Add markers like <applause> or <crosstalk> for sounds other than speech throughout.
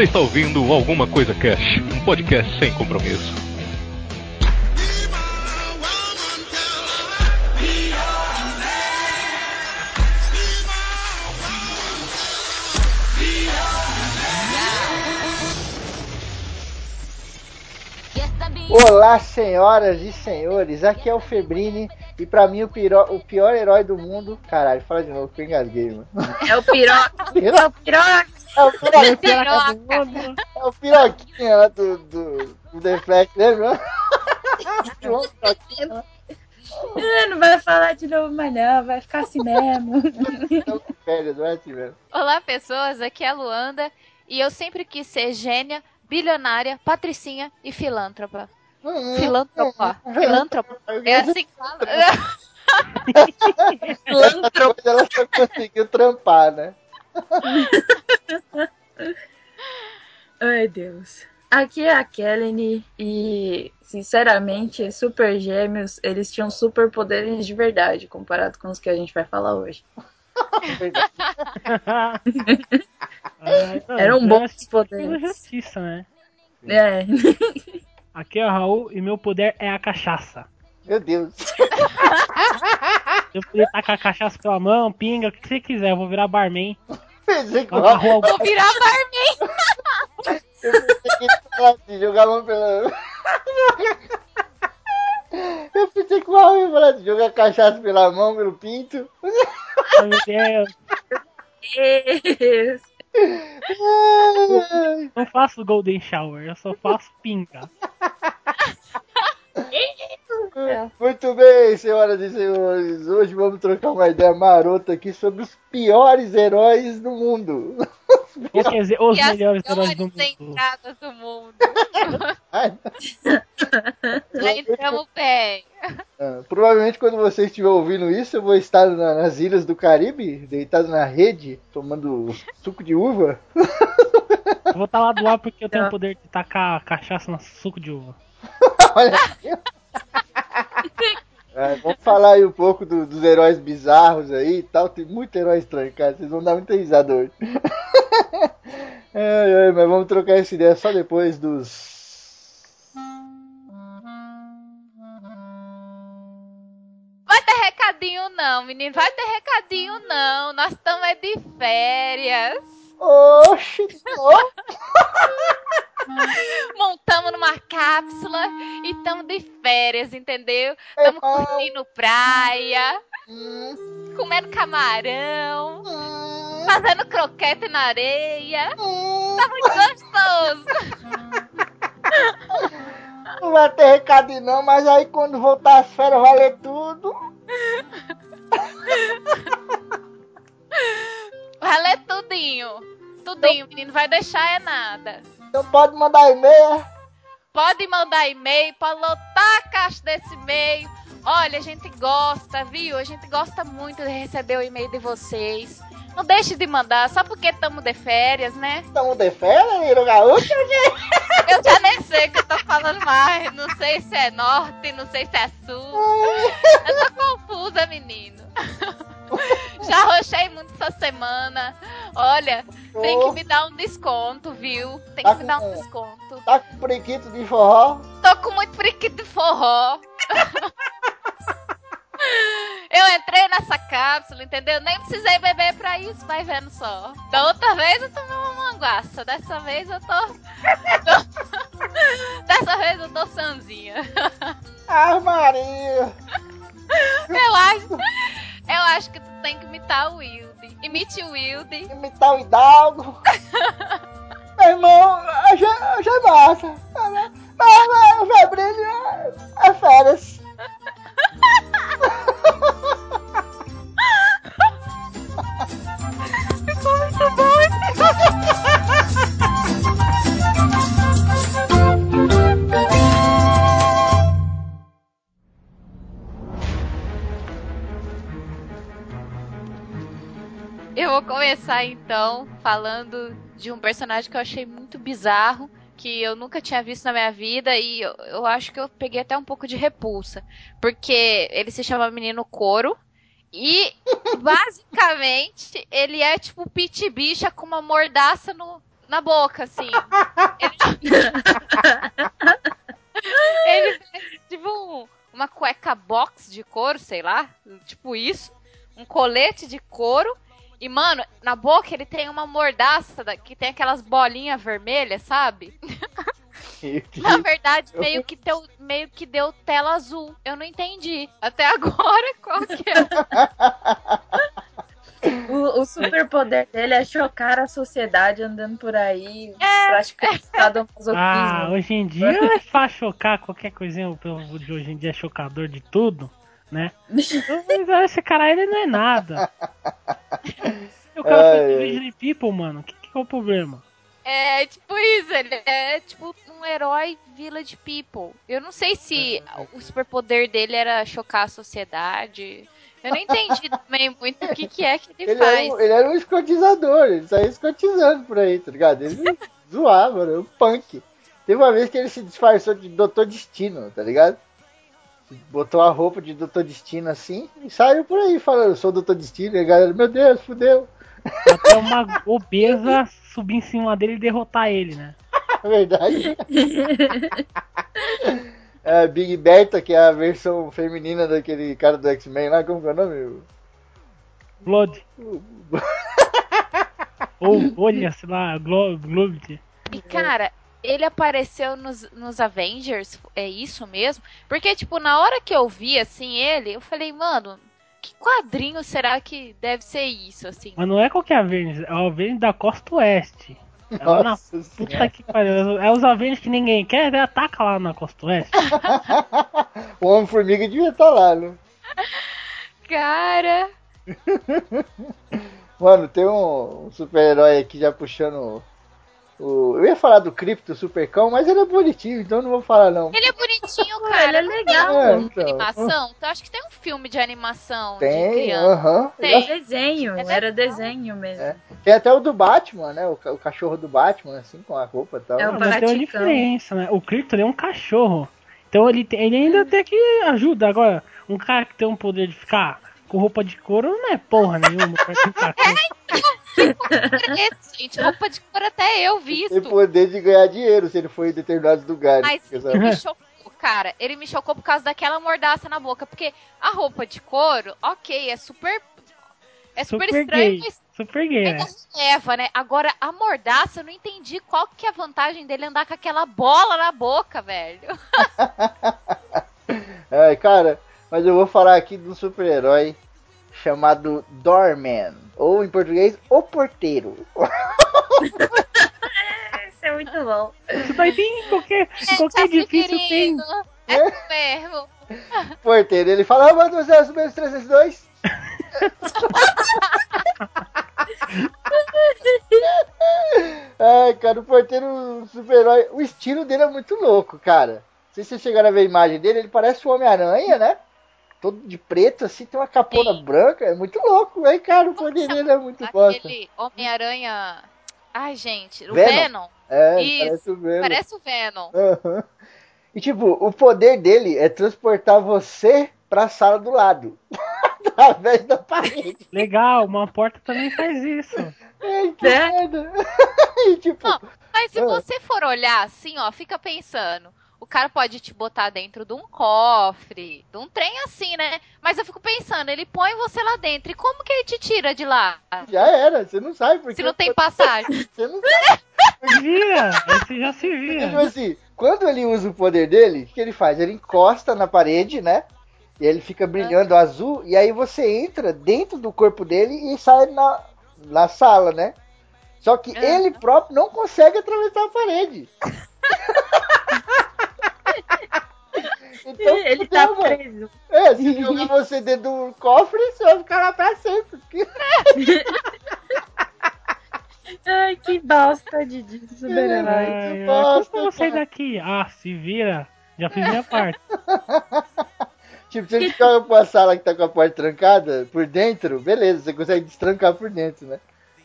Você está ouvindo Alguma Coisa Cash, um podcast sem compromisso. Olá, senhoras e senhores, aqui é o Febrini e pra mim o, piro, o pior herói do mundo. Caralho, fala de novo, que eu engasguei, mano. É o piroca. <laughs> é o piroca. É o piroca. piroca. É o piroquinha lá do, do, do <laughs> Deflect, lembra? É, não vai falar de novo mais não, vai ficar assim mesmo. é Olá pessoas, aqui é a Luanda e eu sempre quis ser gênia, bilionária, patricinha e filântropa. Filântropa. Filântropa. É assim que fala. Filântropa. <laughs> Ela só conseguiu trampar, né? <laughs> Ai, Deus. Aqui é a Kelly e, sinceramente, Super Gêmeos, eles tinham super poderes de verdade, comparado com os que a gente vai falar hoje. <laughs> Eram bons poderes. Justiça, né? É. Aqui é o Raul e meu poder é a cachaça. Meu Deus. Eu poder tacar a cachaça pela mão, pinga, o que você quiser, eu vou virar barman. Igual. Vou virar barman. Eu pensei que jogar a mão pela. Eu pensei que o ia falar de jogar cachaça pela mão, pelo pinto. Meu Deus. Deus. Não faço Golden Shower, eu só faço pinga. Muito bem, senhoras e senhores. Hoje vamos trocar uma ideia marota aqui sobre os piores heróis do mundo. <laughs> Quer dizer, os melhores heróis do piores mundo. entradas do mundo. Ai, Já entramos bem. ah, Provavelmente quando você estiver ouvindo isso, eu vou estar na- nas ilhas do Caribe, deitado na rede, tomando suco de uva. Eu vou estar lá do lado porque eu tenho o poder de tacar cachaça no suco de uva. <laughs> Olha aqui. <laughs> É, vamos falar aí um pouco do- dos heróis bizarros aí e tal. Tem muito herói estranho, cara. Vocês vão dar muita risada hoje. <laughs> Ai, ai, mas vamos trocar essa ideia só depois dos. Vai ter recadinho não, menino. Vai ter recadinho não. Nós estamos é de férias. Oxi! ó. <laughs> <laughs> Montamos numa cápsula e estamos de férias, entendeu? Estamos Epa. curtindo praia, Hum, comendo camarão, hum, fazendo croquete na areia. hum. Tá muito gostoso. <laughs> Não vai ter recado não, mas aí quando voltar as férias vai ler tudo. Vai ler tudinho. Tudinho, menino. Vai deixar é nada. Então pode mandar e-mail. Pode mandar e-mail, pode lotar a caixa desse e-mail. Olha, a gente gosta, viu? A gente gosta muito de receber o e-mail de vocês. Não deixe de mandar, só porque estamos de férias, né? Estamos de férias, Niro Gaúcho? Eu já nem sei o que eu tô falando mais. Não sei se é norte, não sei se é sul. Eu tô confusa, menino. <laughs> Já rochei muito essa semana. Olha, tem que me dar um desconto, viu? Tem que me dar um desconto. Tá com prequito de forró? Tô com muito friquito de forró. <laughs> Eu entrei nessa cápsula, entendeu? Nem precisei beber pra isso, vai vendo só. Da outra vez eu tomei uma manguaça, dessa vez eu tô. <laughs> dessa vez eu tô sanzinha. Ah, Maria! Eu acho. Eu acho que tu tem que imitar o Wilde. Imite o Wilde. Imitar o Hidalgo. <laughs> Meu irmão, já, já massa. Mas, o Febrini é, é férias. <laughs> Ficou muito bom <laughs> Eu vou começar então falando de um personagem que eu achei muito bizarro, que eu nunca tinha visto na minha vida e eu, eu acho que eu peguei até um pouco de repulsa, porque ele se chama Menino Couro e <laughs> basicamente ele é tipo Pit Bicha com uma mordaça no, na boca, assim. <laughs> Ele, ele veste, tipo, um- uma cueca box de couro, sei lá. Tipo isso. Um colete de couro. E, mano, na boca ele tem uma mordaça da- que tem aquelas bolinhas vermelhas, sabe? Na verdade, meio que, deu, meio que deu tela azul. Eu não entendi. Até agora, <laughs> qual que é? O, o superpoder dele é chocar a sociedade andando por aí, praticando <laughs> sadomasoquismo. Ah, hoje em dia é fácil chocar qualquer coisinha. O povo de hoje em dia é chocador de tudo, né? <laughs> Então, esse cara ele não é nada. <laughs> O cara Ai, fez ai. Village People, mano. O que, que é o problema? É tipo isso, ele é tipo um herói Village People. Eu não sei se o superpoder dele era chocar a sociedade. Eu não entendi <laughs> também muito o que, que é que ele, Ele faz. era, um, ele era um escotizador, ele saía escotizando por aí, tá ligado? Ele zoava, era um punk. Teve uma vez que ele se disfarçou de Doutor Destino, tá ligado? Botou a roupa de Doutor Destino assim e saiu por aí falando, eu sou o Doutor Destino, e a galera, meu Deus, fudeu. Até uma obesa subir em cima dele e derrotar ele, né? <laughs> Verdade. é, Big Bertha, que é a versão feminina daquele cara do X-Men lá, como que é o nome? Blood. <laughs> Ou, olha, sei lá, Glo Globe. E cara, ele apareceu nos, nos Avengers, é isso mesmo? Porque, tipo, na hora que eu vi assim ele, eu falei, mano, que quadrinho será que deve ser isso, assim? Mas não é qualquer Avengers, é o Avengers da Costa Oeste. É na Nossa puta senhora. que pariu. É os Avengers que ninguém quer, né? ataca lá na Costa Oeste. <laughs> o Homem-Formiga devia estar lá, né? Cara, <laughs> Mano, tem um, um super-herói aqui já puxando o. Eu ia falar do Crypto Supercão, mas ele é bonitinho, então eu não vou falar não. ele é bonitinho, cara. ele é legal. É, então. animação? Então, acho que tem um filme de animação de Tem, criança. aham. Tem. Desenho, É era desenho mesmo. É. Tem até o do Batman, né? O, o cachorro do Batman, assim, com a roupa e tal. É Ah, mas tem uma diferença, né? O Krypton é um cachorro. Então ele, tem- ele ainda tem que ajuda. Agora, um cara que tem um poder de ficar com roupa de couro não é porra nenhuma. pra quem tá com- Esse, gente, roupa de cor até eu Tem visto. poder de ganhar dinheiro se ele for em determinados lugares. Mas ele me chocou, cara. Ele me chocou por causa daquela mordaça na boca. Porque a roupa de couro, ok, é super. É super, Super estranho, gay. mas Super gay, né? leva, né? Agora, a mordaça, eu não entendi qual que é a vantagem dele andar com aquela bola na boca, velho. <laughs> Ai, cara, mas eu vou falar aqui de um super-herói chamado Doorman. Ou em português, O Porteiro. <laughs> Isso é muito bom. Isso daí tem em qualquer, qualquer edifício tem. É mesmo. Porteiro, ele fala, ah, manda os 0 menos 302. Ai, cara, o porteiro super-herói. O estilo dele é muito louco, cara. Não sei se vocês chegaram a ver a imagem dele, ele parece o Homem-Aranha, né? Todo de preto, assim, tem uma capona Sim. branca. É muito louco, velho, cara. O poder dele é muito bosta. Aquele Homem-Aranha. Ai, gente, o Venom. Venom. É, Isso, parece o Venom. Parece o Venom. Aham. E tipo, o poder dele é transportar você pra sala do lado. <laughs> Através da parede. Legal, uma porta também faz isso. Que Né? <laughs> E tipo, Não, Mas se Ah. você for olhar assim, ó, fica pensando. O cara pode te botar dentro de um cofre, de um trem assim, né? Mas eu fico pensando, ele põe você lá dentro. E como que ele te tira de lá? já era, você não sabe porque Se não tem passagem. <laughs> você não sabe. Vira, esse já se Porque, tipo assim, quando ele usa o poder dele, o que ele faz? Ele encosta na parede, né? E ele fica brilhando azul, e aí você entra dentro do corpo dele e sai na, na sala, né? Só que Aham. ele próprio não consegue atravessar a parede. <laughs> então, Ele tá mano. preso. É, se jogar você dentro do cofre, você vai ficar lá pra sempre. <laughs> Ai, que bosta de, de super-herói. Como eu sair daqui? Ah, se vira. Já fiz minha parte. <laughs> Tipo, se ele joga pra uma sala que tá com a porta trancada por dentro, beleza, você consegue destrancar por dentro, né?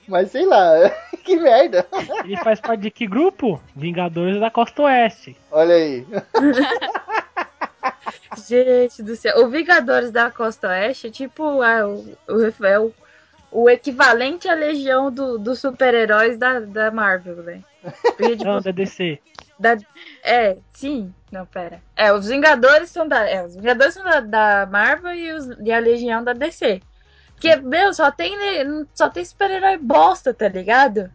Mas sei lá, <laughs> que merda. Ele faz parte de que grupo? Vingadores da Costa Oeste. Olha aí. Gente do céu. O Vingadores da Costa Oeste é tipo ah, o, o, é o, o equivalente à legião do- dos super-heróis da, da Marvel, velho. Porque, <laughs> tipo, Não, da DC. da- é, sim. Não, pera. É, os Vingadores são da. É, os Vingadores são da, da Marvel e, os- e a Legião da DC. Porque, meu, só tem, só tem super-herói bosta, tá ligado?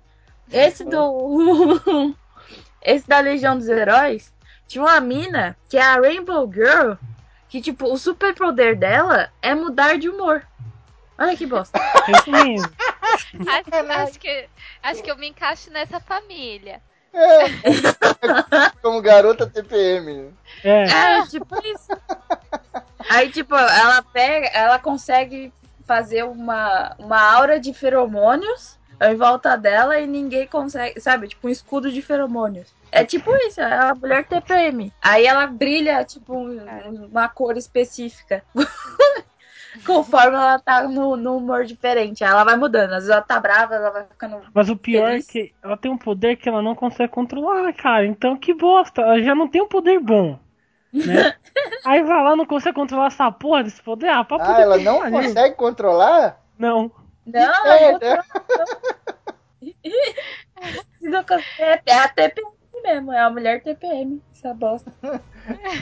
Esse do. <laughs> Esse da Legião dos Heróis tinha uma mina que é a Rainbow Girl. Que, tipo, o superpoder dela é mudar de humor. Olha que bosta. <laughs> É isso mesmo. Acho, acho que, acho que eu me encaixo nessa família. É, como garota TPM. É. É, tipo isso. Aí, tipo, ela pega, ela consegue fazer uma, uma aura de feromônios em volta dela e ninguém consegue, sabe? Tipo, um escudo de feromônios. É tipo isso, é a mulher TPM. Aí ela brilha, tipo, um- uma cor específica. <laughs> Conforme ela tá no, no humor diferente. Aí ela vai mudando. Às vezes ela tá brava, ela vai ficando. Mas o pior Feliz. é que ela tem um poder que ela não consegue controlar, cara. Então que bosta. Ela já não tem um poder bom. Né? <laughs> Aí vai lá, não consegue controlar essa porra desse poder. Ah, pra Ah, poder ela não pariu. consegue controlar? Não. Não, É, né? <laughs> Se não consegue, é a TPM mesmo, é a mulher TPM, essa bosta. <laughs>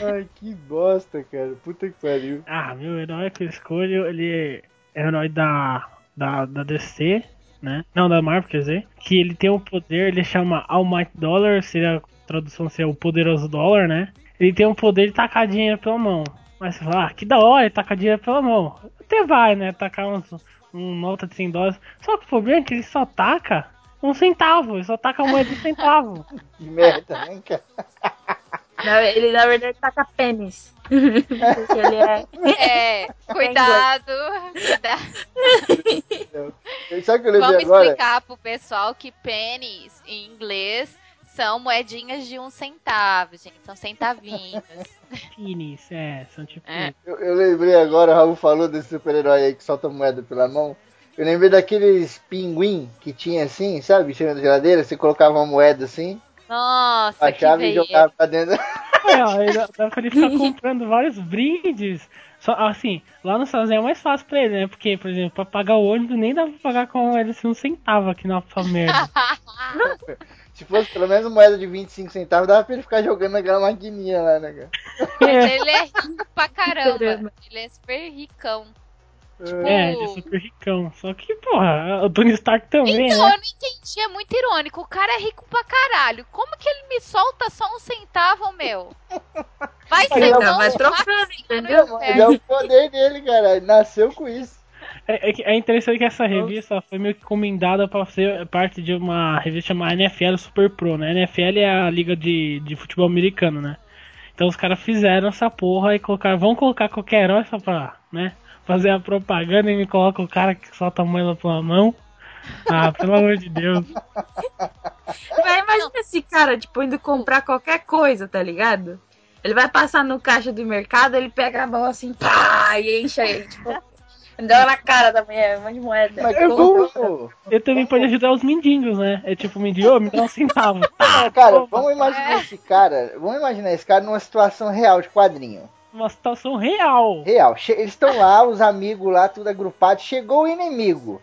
Ai, que bosta, cara. Puta que pariu. Ah, meu herói que eu escolho, ele é herói da, da, da DC, né? Não, da Marvel, quer dizer. Que ele tem um poder, ele chama Almighty Dollar, seria a tradução seria o poderoso dólar, né? Ele tem um poder de tacar dinheiro pela mão. Mas você fala, ah, que da hora, ele tacar dinheiro pela mão. Até vai, né? Tacar uns, um nota de 100 dólares. Só que o problema é que ele só taca um centavo, ele só taca uma moeda de centavo. <laughs> Que merda, né, cara? Na- Ele, na verdade, taca pênis. Porque ele é. É, cuidado. cuidado. Sabe que eu lembrei Vamos agora? explicar pro pessoal que pennies em inglês são moedinhas de um centavo, gente. São centavinhos. Finis, é, são tipo. É. Eu, eu lembrei agora, o Raul falou desse super-herói aí que solta moeda pela mão. Eu lembrei daqueles pinguim que tinha assim, sabe? Tinha na geladeira, você colocava uma moeda assim, Nossa, que achava e jogava pra dentro. É, ó, dá pra ele ficar comprando vários brindes. Só, assim, lá no Estados Unidos é mais fácil pra ele, né? Porque, por exemplo, pra pagar o ônibus nem dá pra pagar com moeda assim um centavo aqui na sua merda. <laughs> Se fosse pelo menos moeda de 25 centavos, dava pra ele ficar jogando naquela maquininha lá, né, cara? Mas É, ele é rico pra. Caramba. Ele é super ricão. É, ele é super ricão. Só que, porra, o Tony Stark também, Então, né? eu não entendi, é muito irônico. O cara é rico pra caralho. Como que ele me solta só um centavo, meu? Vai ser Não, vai trocando, entendeu? é o poder dele, cara. Ele nasceu com isso. É, é é interessante que essa revista foi meio que encomendada pra ser parte de uma revista chamada NFL Super Pro, né? NFL é a liga de, de futebol americano, né? Então os caras fizeram essa porra e colocaram, vão colocar qualquer herói só pra, né? Fazer a propaganda e me coloca o cara que solta a moeda pela mão. Ah, <laughs> pelo amor de Deus. Mas imagina esse cara, tipo, indo comprar qualquer coisa, tá ligado? Ele vai passar no caixa do mercado, ele pega a mão assim, pá, e enche aí, tipo, <laughs> dá na cara da mulher, um monte de moeda. Mas Eu? Ele também pode ajudar os mendigos, né? É tipo, mendigo, "Ô, me dá um centavo. Não, cara, vamos imaginar esse cara. Vamos imaginar esse cara numa situação real de quadrinho. Uma situação real. Real. Che- Eles estão lá, os amigos lá, tudo agrupado. Chegou o inimigo.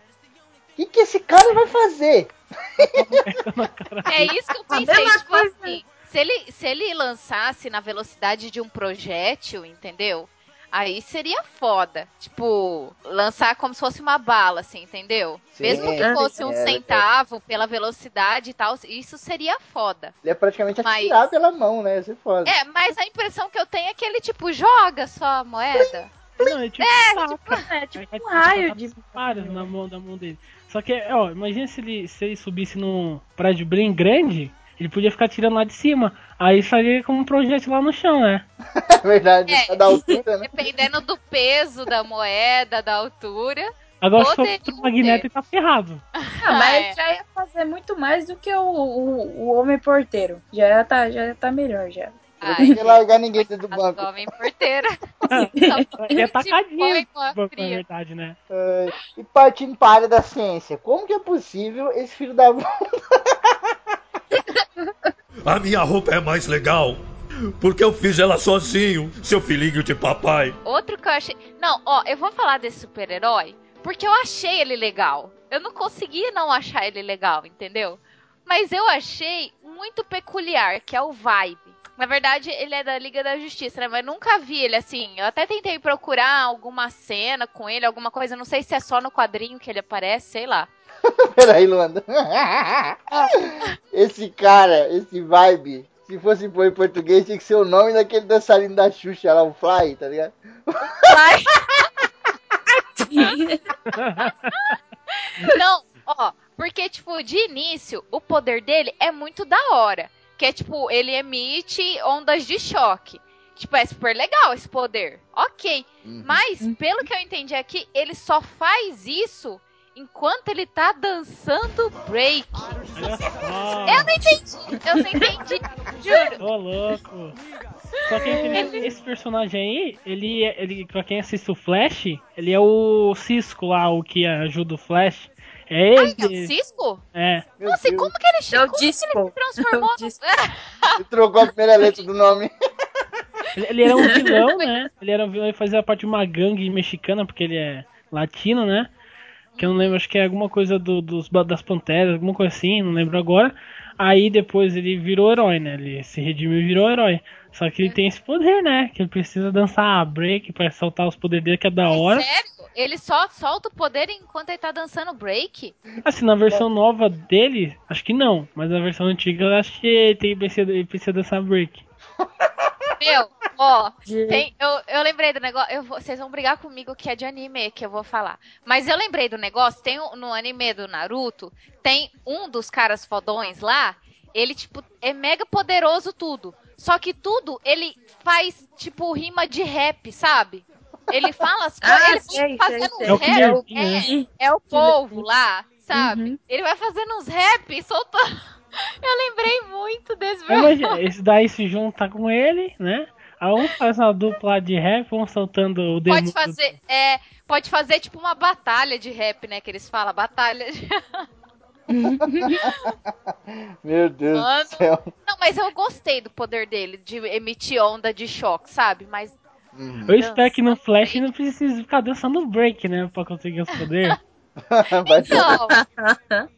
O que, que esse cara vai fazer? <laughs> É isso que eu pensei, tipo coisa. assim, se ele, se ele lançasse na velocidade de um projétil, entendeu? Aí seria foda. Tipo, lançar como se fosse uma bala, assim, entendeu? Sim, Mesmo que é, fosse um é, é. centavo pela velocidade e tal, isso seria foda. Ele é praticamente Mas- atirar pela mão, né? Isso é foda. É, mas a impressão que eu tenho é que ele, tipo, joga só a moeda. Não, é tipo, saca. É tipo Vai- um raio de. vários na mão da mão dele. Só que, ó, imagina se ele, se ele subisse num prédio bem grande, ele podia ficar tirando lá de cima. Aí sairia como um projétil lá no chão, né? <laughs> É verdade, É. é. da altura, né? Dependendo do peso da moeda, da altura. Agora se for Poderia outro magneto, tá ferrado. Não, mas Ah, ele já ia fazer muito mais do que o, o, o homem porteiro. Já ia tá, já ia tá melhor já. Eu não tinha largar ninguém dentro do banco. Homem porteira. <laughs> Ele <laughs> é tacadinho, Põe uma na fria. verdade, né? É, e partindo para a área da ciência, como que é possível esse filho da mãe? A minha roupa é mais legal. Porque eu fiz ela sozinho, seu filhinho de papai. Outro que eu achei. Não, ó, eu vou falar desse super-herói. porque eu achei ele legal. Eu não conseguia não achar ele legal, entendeu? Mas eu achei muito peculiar, que é o vibe. Na verdade, ele é da Liga da Justiça, né? Mas nunca vi ele assim. Eu até tentei procurar alguma cena com ele, alguma coisa. Não sei se é só no quadrinho que ele aparece, sei lá. <laughs> Peraí, Luanda. esse cara, esse vibe, se fosse pôr em português, tinha que ser o nome daquele dançarino da Xuxa lá, o Fly, tá ligado? Vai. <laughs> Não, ó, porque, tipo, de início, o poder dele é muito da hora. Que é, tipo, ele emite ondas de choque. Tipo, é super legal esse poder. Ok. Uhum. Mas, pelo que eu entendi aqui, ele só faz isso enquanto ele tá dançando break. Só. Eu não entendi. Eu não entendi. Juro. Ô, louco. Só que ele- esse personagem aí, ele, é- ele, pra quem assiste o Flash, ele é o Cisco lá, o que ajuda o Flash. É Ai, é o ele. Cisco? É. Meu Nossa, e Deus, como que ele É o chegou? Como que ele Disco. se transformou? É o Disco. ele trocou a primeira letra do nome. Ele, ele era um <laughs> vilão, né? Ele era um vilão e fazia parte de uma gangue mexicana, porque ele é latino, né? Que eu não lembro, acho que é alguma coisa do, dos, das panteras, alguma coisa assim, não lembro agora. Aí depois ele virou herói, né? Ele se redimiu e virou herói. Só que ele tem esse poder, né? Que ele precisa dançar break pra soltar os poderes dele, que é da hora. Sério? Ele só solta o poder enquanto ele tá dançando break? Assim, na versão nova dele, acho que não. Mas na versão antiga, eu acho que ele, tem, precisa, ele precisa dançar break. Meu, ó, De- tem, eu, eu lembrei do negócio. Eu vou- vocês vão brigar comigo que é de anime que eu vou falar. Mas eu lembrei do negócio. Tem um- no anime do Naruto, tem um dos caras fodões lá. Ele, tipo, é mega poderoso tudo. Só que tudo ele faz, tipo, rima de rap, sabe? Ele fala as <laughs> coisas. Ah, ele sei, vai sei, fazendo sei. É rap. Ih, É o povo lá, sabe? Uhum. Ele vai fazendo uns rap, <laughs> soltando. Eu lembrei muito desse imagina, esse daí se junta com ele, né? Aí um faz uma dupla de rap, um soltando o demônio. Pode fazer, é, pode fazer tipo uma batalha de rap, né? Que eles falam, batalha de. <laughs> Meu Deus Mano. do céu. Não, mas eu gostei do poder dele, de emitir onda de choque, sabe? Mas. Uhum. Eu espero que no Flash não precise ficar dançando break, né? Pra conseguir os poderes. <laughs> Vai ser- Não! <laughs>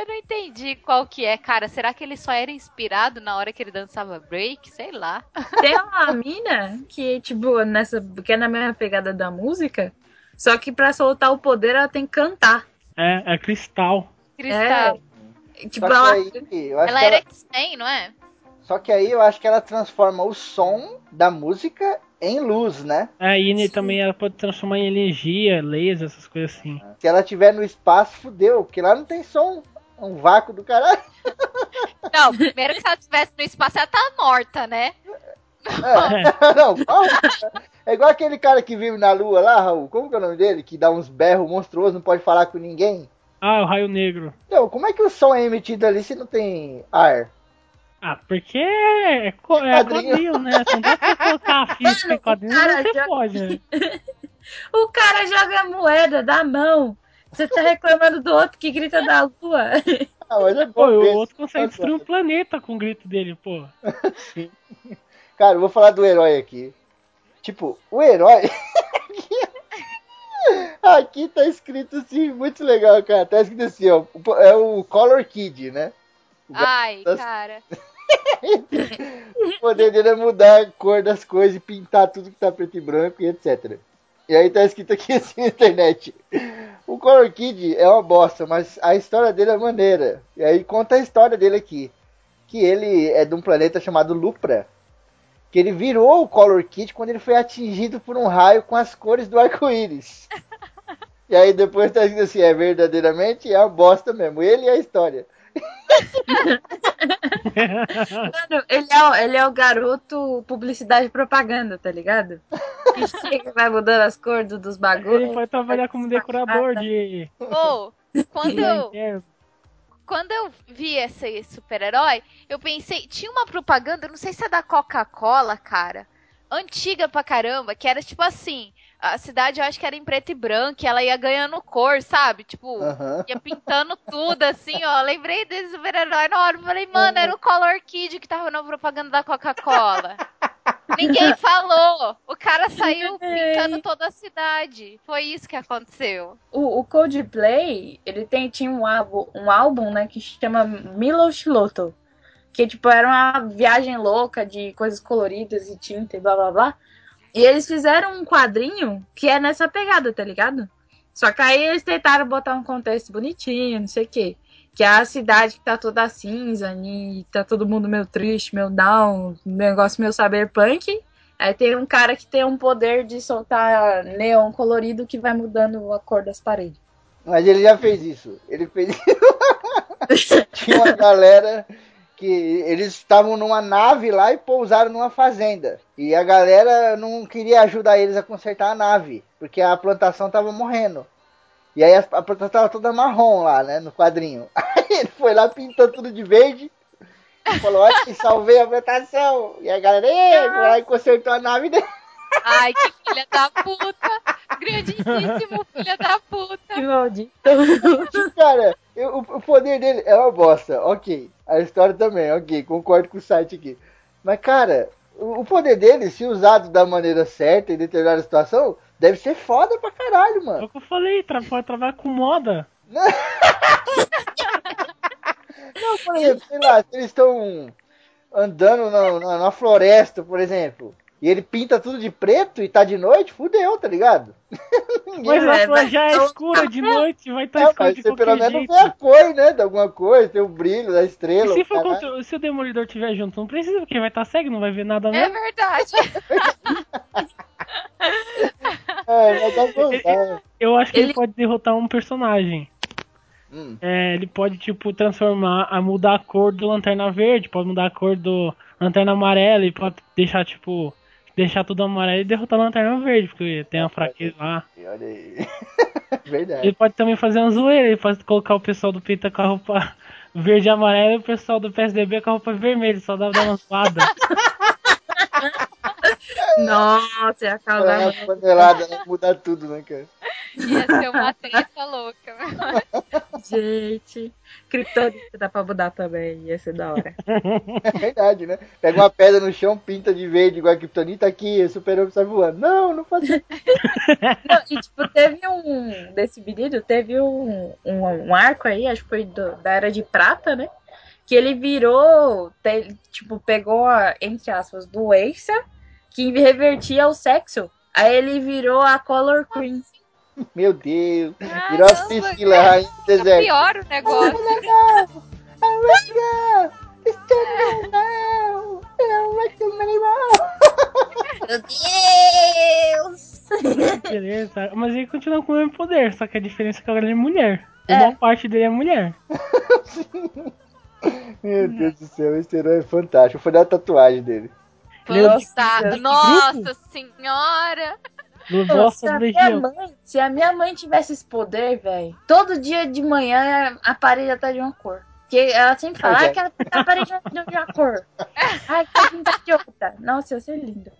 eu não entendi qual que é, cara. Será que ele só era inspirado na hora que ele dançava break? Sei lá. <laughs> Tem uma mina que, tipo, nessa. que é na mesma pegada da música. Só que pra soltar o poder ela tem que cantar. É, é cristal. Cristal. Tipo, Só ela. aí, eu acho Ela que era ela- X-Men, não é? Só que aí eu acho que ela transforma o som da música em luz, né? Aí ele Sim. também ela pode transformar em energia, laser, essas coisas assim. Se ela tiver no espaço, fudeu, porque lá não tem som. É um vácuo do caralho. Não, primeiro que se ela estivesse no espaço, ela tá morta, né? É. <laughs> não, qual? É igual aquele cara que vive na lua lá, Raul. Como que é o nome dele? Que dá uns berros monstruosos, não pode falar com ninguém. Ah, o raio negro. Então, como é que o som é emitido ali se não tem ar? Ah, porque é, co- é Quadrinho. quadrinho, né? Não dá pra colocar a física em <laughs> mas você já- pode, né? <laughs> O cara joga a moeda da mão. Você tá reclamando do outro que grita da lua. Ah, mas é Pô, bom o ver. outro consegue destruir um planeta com o grito dele, pô. <laughs> Cara, eu vou falar do herói aqui. Tipo, o herói. <laughs> aqui tá escrito assim, muito legal, cara. Tá escrito assim, ó. É o Color Kid, né? Ai, das- cara. <laughs> O poder dele é mudar a cor das coisas e pintar tudo que tá preto e branco e etc. E aí tá escrito aqui assim na internet. O Color Kid é uma bosta, mas a história dele é maneira. E aí conta a história dele aqui. Que ele é de um planeta chamado Lupra. Que ele virou o Color Kid quando ele foi atingido por um raio com as cores do arco-íris. <laughs> E aí depois tá escrito assim, é verdadeiramente é uma bosta mesmo. Ele e a história. Mano, ele é, o- ele é o garoto publicidade e propaganda, tá ligado? Que chega vai mudando as cores do- dos Ele bagulhos. pode trabalhar como decorador de. Ô, quando eu, quando eu vi esse super-herói, eu pensei, tinha uma propaganda, não sei se é da Coca-Cola, cara, antiga pra caramba, que era tipo assim, a cidade eu acho que era em preto e branco, e ela ia ganhando cor, sabe? Tipo, Aham. ia pintando tudo assim, ó. Lembrei desse super-herói na hora, falei, mano, era o Color Kid que tava na propaganda da Coca-Cola. Ninguém falou. O cara saiu pintando toda a cidade. Foi isso que aconteceu. O, o Coldplay, ele tem, tinha um álbum, um álbum, né, que chama Milo Shiloto. Que, tipo, era uma viagem louca de coisas coloridas e tinta e blá blá blá. E eles fizeram um quadrinho que é nessa pegada, tá ligado? Só que aí eles tentaram botar um contexto bonitinho, não sei o quê. Que é a cidade que tá toda cinza, e tá todo mundo meio triste, meio down, negócio meio cyberpunk. Aí tem um cara que tem um poder de soltar neon colorido que vai mudando a cor das paredes. Mas ele já fez isso. Ele fez <laughs> Tinha uma galera que eles estavam numa nave lá e pousaram numa fazenda. E a galera não queria ajudar eles a consertar a nave, porque a plantação tava morrendo. E aí a, a plantação tava toda marrom lá, né, no quadrinho. <laughs> Aí ele foi lá, pintou tudo de verde. E falou, olha que salvei a plantação. E a galera, Ei! foi lá e consertou a nave dele. Ai, que filha da puta. Grandíssimo filha da puta. Que maldito. Cara, eu- o, poder dele é uma bosta, ok. A história também, ok, concordo com o site aqui. Mas, cara, o, o poder dele, se usado da maneira certa em determinada situação, deve ser foda pra caralho, É mano. o que eu falei, tra pode trabalhar com moda. <laughs> Não, por exemplo, sei lá, se eles estão andando na, na, na floresta, por exemplo, e ele pinta tudo de preto e tá de noite, fudeu, tá ligado? <laughs> Ninguém Mas vai- a flor já é escura de noite, vai estar É, escuro mas de você pelo qualquer menos jeito. vê a cor, né? De alguma coisa, tem o brilho da E estrela. se, o for contra- se o Demolidor tiver junto, não precisa, porque vai estar cego, não vai ver nada É mesmo. verdade. <laughs> <laughs> É, mas dá pra usar. Eu acho que ele... Ele- pode derrotar um personagem. Hum. É, ele pode, tipo, transformar, a mudar a cor do Lanterna Verde, pode mudar a cor do Lanterna Amarela e pode deixar, tipo, deixar tudo amarelo e derrotar a Lanterna Verde, porque tem a fraqueza lá. Olha aí. <laughs> Verdade. Ele pode também fazer uma zoeira, ele pode colocar o pessoal do Pita com a roupa <laughs> verde e amarela e o pessoal do PSDB com a roupa vermelha, só dá dar uma zoada. <laughs> Nossa, ia É causar uma panelada, né? Mudar tudo, né, cara? Ia ser uma treta louca. Gente. Kryptonita dá pra mudar também, ia ser da hora. <laughs> É verdade, né? Pega uma pedra no chão, pinta de verde igual a Kryptonita aqui, o super-homem sai voando. Não, não faz isso. <laughs> Não, e tipo, teve um. Desse menino, teve um, um, um arco aí, acho que foi do- da Era de Prata, né? Que ele virou. te- tipo, pegou, a, entre aspas, doença que revertia o sexo. Aí ele virou a Color Queen. Meu Deus. Virou a Caramba, Priscila, a rainha do deserto. Pior o negócio. Oh my god! It's turning now! Like! Meu Deus! Beleza, mas ele continua com o mesmo poder, só que a diferença é que agora ele é mulher. É. Uma parte dele é mulher. <laughs> Meu Deus do céu, esse herói é fantástico. Foi da tatuagem dele. Deus. nossa senhora. Bosta se, a minha mãe, se a minha mãe tivesse esse poder, velho, todo dia de manhã a parede tá de uma cor. Porque ela sempre fala, é. ai, quero pintar a parede de uma cor. <laughs> Ai, quero pintar de outra. Nossa, ia ser lindo.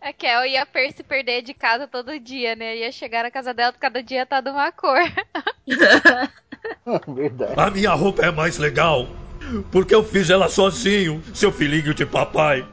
É que eu ia per se perder de casa todo dia, né? Ia chegar na casa dela, cada dia tá de uma cor. <laughs> Verdade. A minha roupa é mais legal. Porque eu fiz ela sozinho, seu filhinho de papai.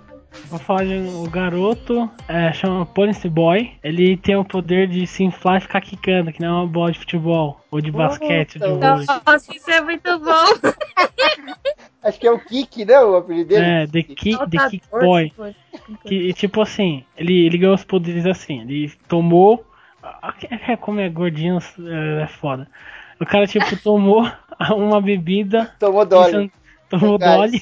Vou falar de um garoto, é, chama Police Boy. Ele tem o poder de se inflar e ficar quicando, que não é uma bola de futebol, ou de basquete, ou de Nossa. vôlei. Nossa, isso é muito bom. <laughs> Acho que é o Kik, né? O apelido dele? É, The, Kick, the Kick Boy. tipo, Que, tipo assim, ele, ele ganhou os poderes assim, ele tomou. Como é gordinho, é, é foda. O cara, tipo, tomou <laughs> uma bebida. Tomou Dolly. Pensando- tomou Gás. Dolly.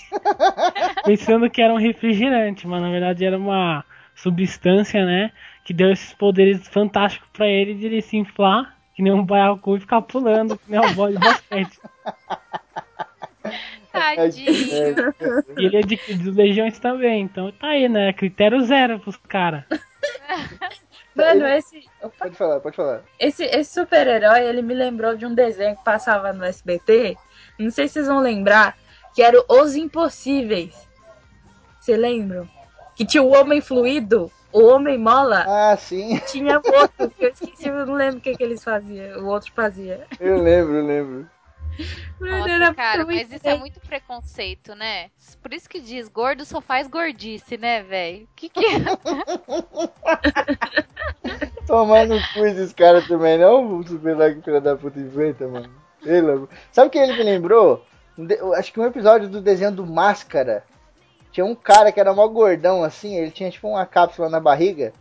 pensando que era um refrigerante, mas na verdade era uma substância, né? Que deu esses poderes fantásticos pra ele de ele se inflar, que nem um baiacu e ficar pulando, que nem uma bola de basquete. <laughs> Tadinho. E ele é de, dos Legiões também, então tá aí, né? Critério zero pros caras. <laughs> Mano, esse, opa, Pode falar, pode falar. esse, esse super-herói, ele me lembrou de um desenho que passava no SBT. Não sei se vocês vão lembrar, que era Os Impossíveis. Você lembram? Que tinha o Homem Fluido, o Homem Mola, Ah, sim. tinha outro, que eu esqueci, eu não lembro o que, que eles faziam, o outro fazia. Eu lembro, eu lembro. Nossa, cara, mas isso é muito preconceito, né? Por isso que diz, gordo só faz gordice, né, velho? Que que é? <laughs> Tomar no cu esses caras também, não? O super que filho da puta inventa, mano. Ele, sabe o que ele me lembrou? Acho que um episódio do desenho do Máscara. Tinha um cara que era mó gordão assim, ele tinha tipo uma cápsula na barriga.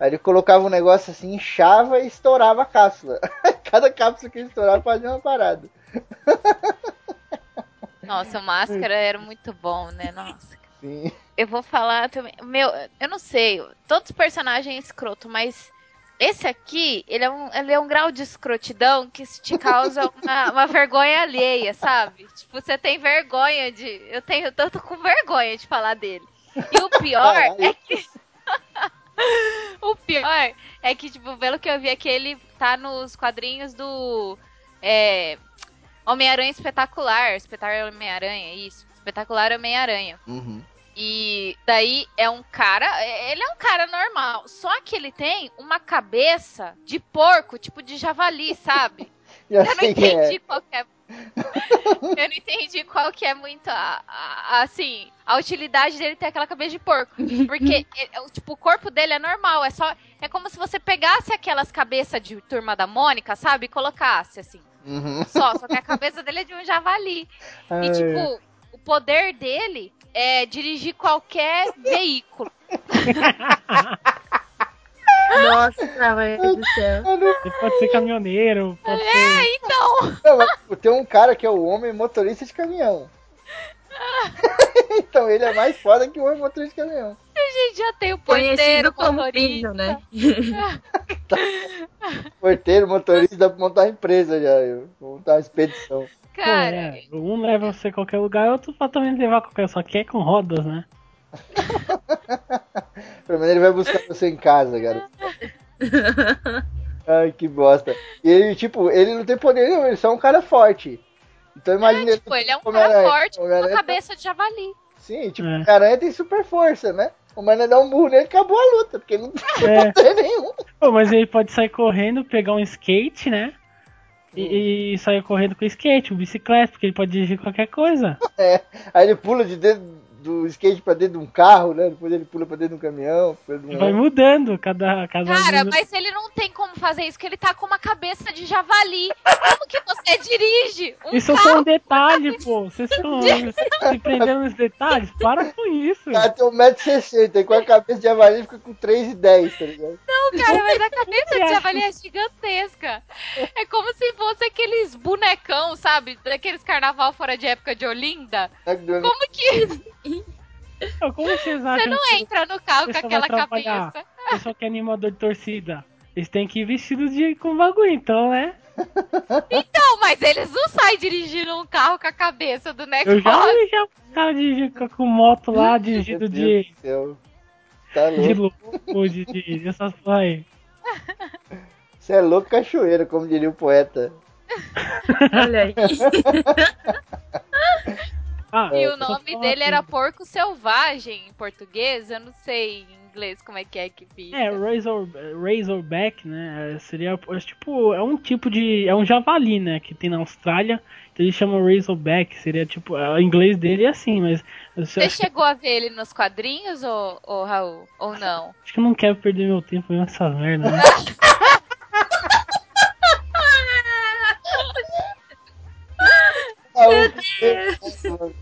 Aí ele colocava um negócio assim, inchava e estourava a cápsula. <laughs> Cada cápsula que ele estourava fazia uma parada. Nossa, o máscara era muito bom, né? Nossa. Sim. Eu vou falar também. Meu, eu não sei. Todos os personagens escroto, mas esse aqui, ele é um, ele é um grau de escrotidão que te causa <laughs> uma, uma vergonha alheia, sabe? Tipo, você tem vergonha de. Eu tenho, eu tô com vergonha de falar dele. E o <laughs> pior é que. <laughs> o pior é que, tipo, pelo que eu vi, é que ele tá nos quadrinhos do. É, Homem-Aranha Espetacular. Espetacular Homem-Aranha, isso. Espetacular Homem-Aranha. Uhum. E daí é um cara. Ele é um cara normal. Só que ele tem uma cabeça de porco, tipo de javali, sabe? <laughs> Já Eu não entendi é. qual que é. <laughs> Eu não entendi qual que é muito a, a- assim, a utilidade dele ter aquela cabeça de porco. Porque ele- <laughs> o- tipo, o corpo dele é normal, é só é como se você pegasse aquelas cabeças de turma da Mônica, sabe, e colocasse assim. Uhum. Só, só que a cabeça dele é de um javali. E Ai, tipo, o poder dele é dirigir qualquer <laughs> veículo. Nossa, mãe do céu. Você pode ser caminhoneiro, pode É, ser. então. Não, tem um cara que é o homem motorista de caminhão. <laughs> então ele é mais foda que o homem motorista de caminhão. A gente já tem o porteiro, motorista. Pinho, né? <laughs> Porteiro, motorista, dá pra montar uma empresa já. montar uma expedição. Pô, Cara, é, um leva você a qualquer lugar, outro pode também levar a qualquer, só que é com rodas, né? <laughs> Pelo menos ele vai buscar você em casa, garoto. <laughs> Ai, que bosta. E ele, tipo, ele não tem poder nenhum, ele só é um cara forte. Então imagina tipo, ele é um cara Homem-Aranha. forte com uma tá- cabeça de javali. Sim, tipo, É. o Aranha tem super força, né? O Mano dá um burro nele e acabou a luta, porque ele não tem É. poder nenhum. Pô, mas ele pode sair correndo, pegar um skate, né? E, e sair correndo com skate, bicicleta, porque ele pode dirigir qualquer coisa. <laughs> É. Aí ele pula de dentro do skate pra dentro de um carro, né? Depois ele pula pra dentro de um caminhão. de um E vai mudando cada, cada Cara, mas ele não tem como fazer isso, porque ele tá com uma cabeça de javali. Como que você <laughs> dirige um Isso é carro? só um detalhe, pô. Vocês estão se prendendo nos detalhes? Para com isso. O cara tem 1,60m e com a cabeça de javali fica com 3,10, tá ligado? Não, cara, mas a cabeça de javali é gigantesca. É como se fosse aqueles bonecão, sabe? Daqueles carnaval fora de época de Olinda. Como que <laughs> <laughs> Como vocês você acham não que entra no carro você com aquela cabeça? o pessoal que é animador de torcida? Eles têm que ir vestidos de, com bagulho, então, né? Não, mas eles não saem dirigindo um carro com a cabeça do Eu negócio. já vi já o cara dirigindo com- moto lá, dirigido Meu de, Deus do céu. Tá de louco. louco, de, de, de essas porra aí. Você é louco cachoeiro, como diria o poeta. Olha aí. <laughs> Ah, E É, o nome dele era Porco Selvagem em português. Eu não sei em inglês como é que é que fica. É, Razor, Razorback, né? é, Seria é, tipo, é um tipo de. É um javali, né? Que tem na Austrália. Então eles chamam Razorback. Seria tipo. é, O inglês dele é assim, mas. Você acho, que- chegou a ver ele nos quadrinhos, ou, ou Raul? Ou não? <laughs> acho que eu não quero perder meu tempo vendo essas merdas, né? Ah, <laughs> o-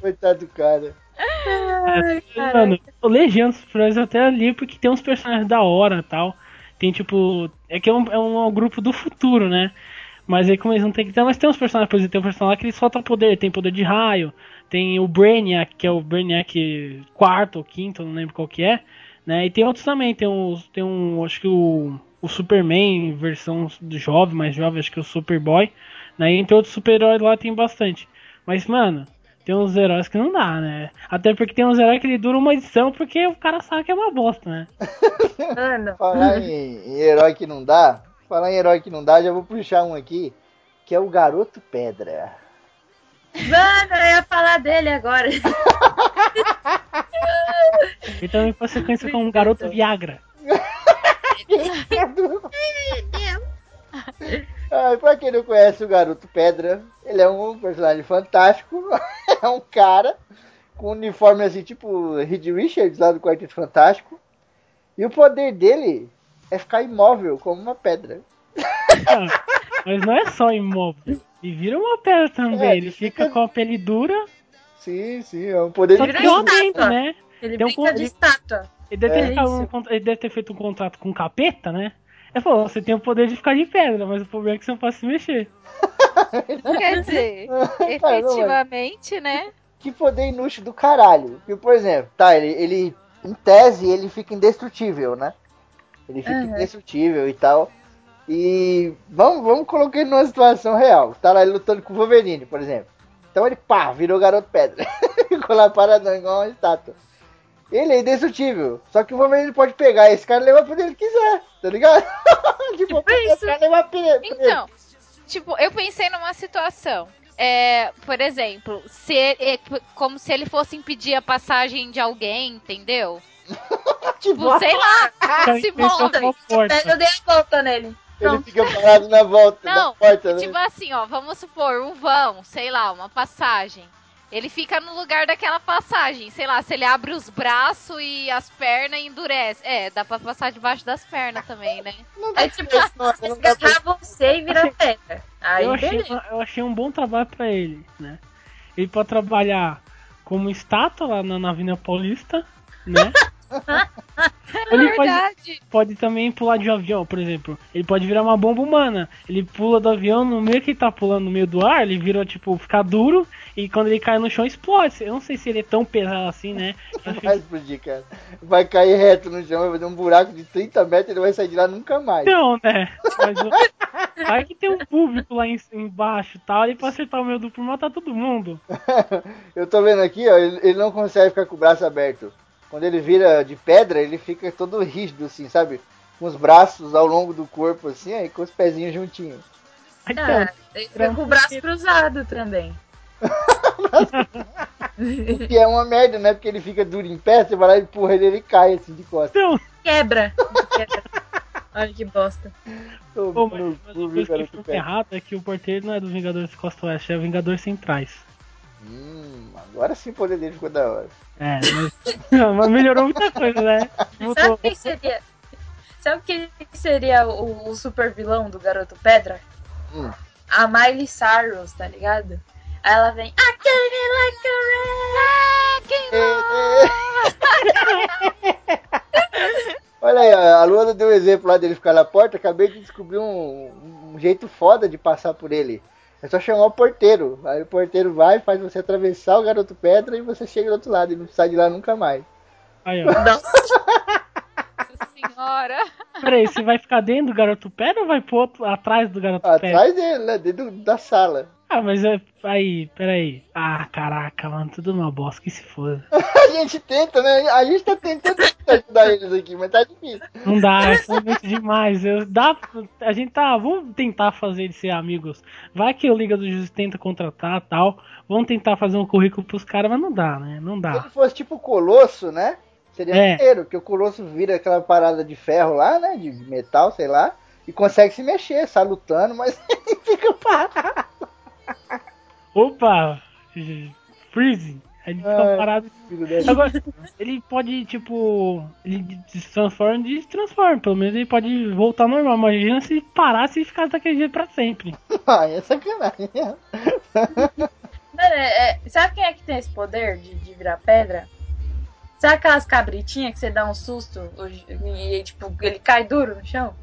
Coitado do cara. Ai, caraca. Mano, o Legião dos Super-Heróis eu até li porque tem uns personagens da hora tal. Tem tipo. É que é um, é um grupo do futuro, né? Mas aí como eles não tem que ter. Mas tem uns personagens, por exemplo, tem um personagem lá que ele solta poder, tem poder de raio. Tem o Brainiac, que é o Brainiac quarto ou quinto, não lembro qual que é. Né? E tem outros também, tem uns. Tem um. Acho que o. O Superman, versão jovem, mais jovem, acho que é o Superboy. Né? Entre outros super-heróis lá tem bastante. Mas, mano, tem uns heróis que não dá, né? Até porque tem uns heróis que ele dura uma edição porque o cara sabe que é uma bosta, né? <laughs> Mano, Falar em, em herói que não dá, falar em herói que não dá, já vou puxar um aqui, que é o Garoto Pedra. mano, eu ia falar dele agora. Também pode ser conhecido como um garoto Viagra. <laughs> Ah, pra quem não conhece o Garoto Pedra, ele é um personagem fantástico. <laughs> é um cara com um uniforme assim, tipo Reed Richards lá do Quarteto Fantástico. E o poder dele é ficar imóvel como uma pedra. <laughs> Mas não é só imóvel. Ele vira uma pedra também. É, ele ele fica fica- com a pele dura. Sim, sim, é um poder Só de que um aumento, né? Ele Tem um brinca de estátua. Ele deve, ter É um ele deve ter feito um contrato com o capeta, né? Ele falou, você tem o poder de ficar de pedra, mas o problema é que você não pode se mexer. Quer dizer, <laughs> efetivamente, né? que poder inútil do caralho. Porque, por exemplo, tá, ele, ele em tese ele fica indestrutível, né? Ele fica Aham. indestrutível e tal. E vamos, vamos colocar ele numa situação real. Tá lá ele lutando com o Wolverine, por exemplo. Então ele, pá, virou garoto pedra. <laughs> Ficou lá paradão igual uma estátua. Ele é indestrutível. Só que o Wolverine pode pegar esse cara e levar pra onde ele quiser, tá ligado? <laughs> tipo, Tipo isso. cara levar pra ele. Então, tipo, eu pensei numa situação. É, por exemplo, se é, como se ele fosse impedir a passagem de alguém, entendeu? <laughs> Tipo, sei lá, Então, se ele fechou move. Eu dei a volta nele. Ele Pronto. fica parado na volta Não, da porta, né? Tipo assim, ó, vamos supor, um vão, sei lá, uma passagem. Ele fica no lugar daquela passagem. Sei lá, se ele abre os braços e as pernas e endurece. É, dá pra passar debaixo das pernas também, né? É tipo, não dá pra- agarrar você e virar pedra. Aí eu, achei, eu achei um bom trabalho pra ele, né? Ele pode trabalhar como estátua lá na, na Avenida Paulista, né? <laughs> <laughs> ele pode, Verdade. pode também pular de um avião, por exemplo. Ele pode virar uma bomba humana. Ele pula do avião, no meio que ele tá pulando no meio do ar, ele vira, tipo, ficar duro. E quando ele cai no chão, explode. Eu não sei se ele é tão pesado assim, né? Acho <laughs> Vai explodir, cara. Vai cair reto no chão, vai fazer um buraco de 30 metros e ele vai sair de lá nunca mais. Não, né? Mas o- vai que tem um público lá em- embaixo e tal. Ele pode acertar o meu duplo e matar todo mundo. <laughs> Eu tô vendo aqui, ó, ele, ele não consegue ficar com o braço aberto. Quando ele vira de pedra, ele fica todo rígido, assim, sabe? Com os braços ao longo do corpo, assim, aí com os pezinhos juntinhos. Então, Ah, ele fica com o braço cruzado também. <laughs> O que é uma merda, né? Porque ele fica duro em pé, você vai lá e empurra ele ele cai assim de costas. então Quebra. Quebra. Olha que bosta. Tô Pô, no mas, mas uma coisa que ficou pé. errada é que o porteiro não é dos Vingadores Costa Oeste, é o Vingador Centrais. Hum, agora sim o poder dele ficou da hora. É, mas, <laughs> mas melhorou muita coisa, né? Sabe quem seria? Sabe quem seria o, o super vilão do Garoto Pedra? Hum. A Miley Cyrus, tá ligado? Aí ela vem. I can't like a rat." <laughs> Olha aí, a Luana deu um exemplo lá dele ficar na porta. Acabei de descobrir um, um jeito foda de passar por ele. É só chamar o porteiro. Aí o porteiro vai, faz você atravessar o garoto pedra e você chega do outro lado e não sai de lá nunca mais. Aí, ó. Nossa, senhora. Peraí, você vai ficar dentro do garoto pedra ou vai pro outro, atrás do garoto pedra? Atrás dele, né? Dentro da sala. Ah, mas é. Aí, peraí. Ah, caraca, mano, tudo uma bosta, que se foda. <laughs> A gente tenta, né? A gente tá tentando ajudar eles aqui, mas tá difícil. Não dá, é muito demais. Eu, dá, a gente tá. Vamos tentar fazer eles ser amigos. Vai que o Liga do Justiça tenta contratar tal. Vamos tentar fazer um currículo pros caras, mas não dá, né? Não Se dá. ele fosse tipo o Colosso, né? Seria É. maneiro, porque o Colosso vira aquela parada de ferro lá, né? De metal, sei lá. E consegue se mexer, sai lutando, mas <laughs> fica parado. Opa! Freeze! Aí ele fica Ai. parado. Agora, ele pode, tipo. Ele se transforma e destransforma. Pelo menos ele pode voltar ao normal. Imagina se parasse e ficasse daquele jeito pra sempre. Ai, <laughs> é sacanagem. Mano, é- é- sabe quem é que tem esse poder de, de virar pedra? Sabe aquelas cabritinhas que você dá um susto e, tipo, ele cai duro no chão?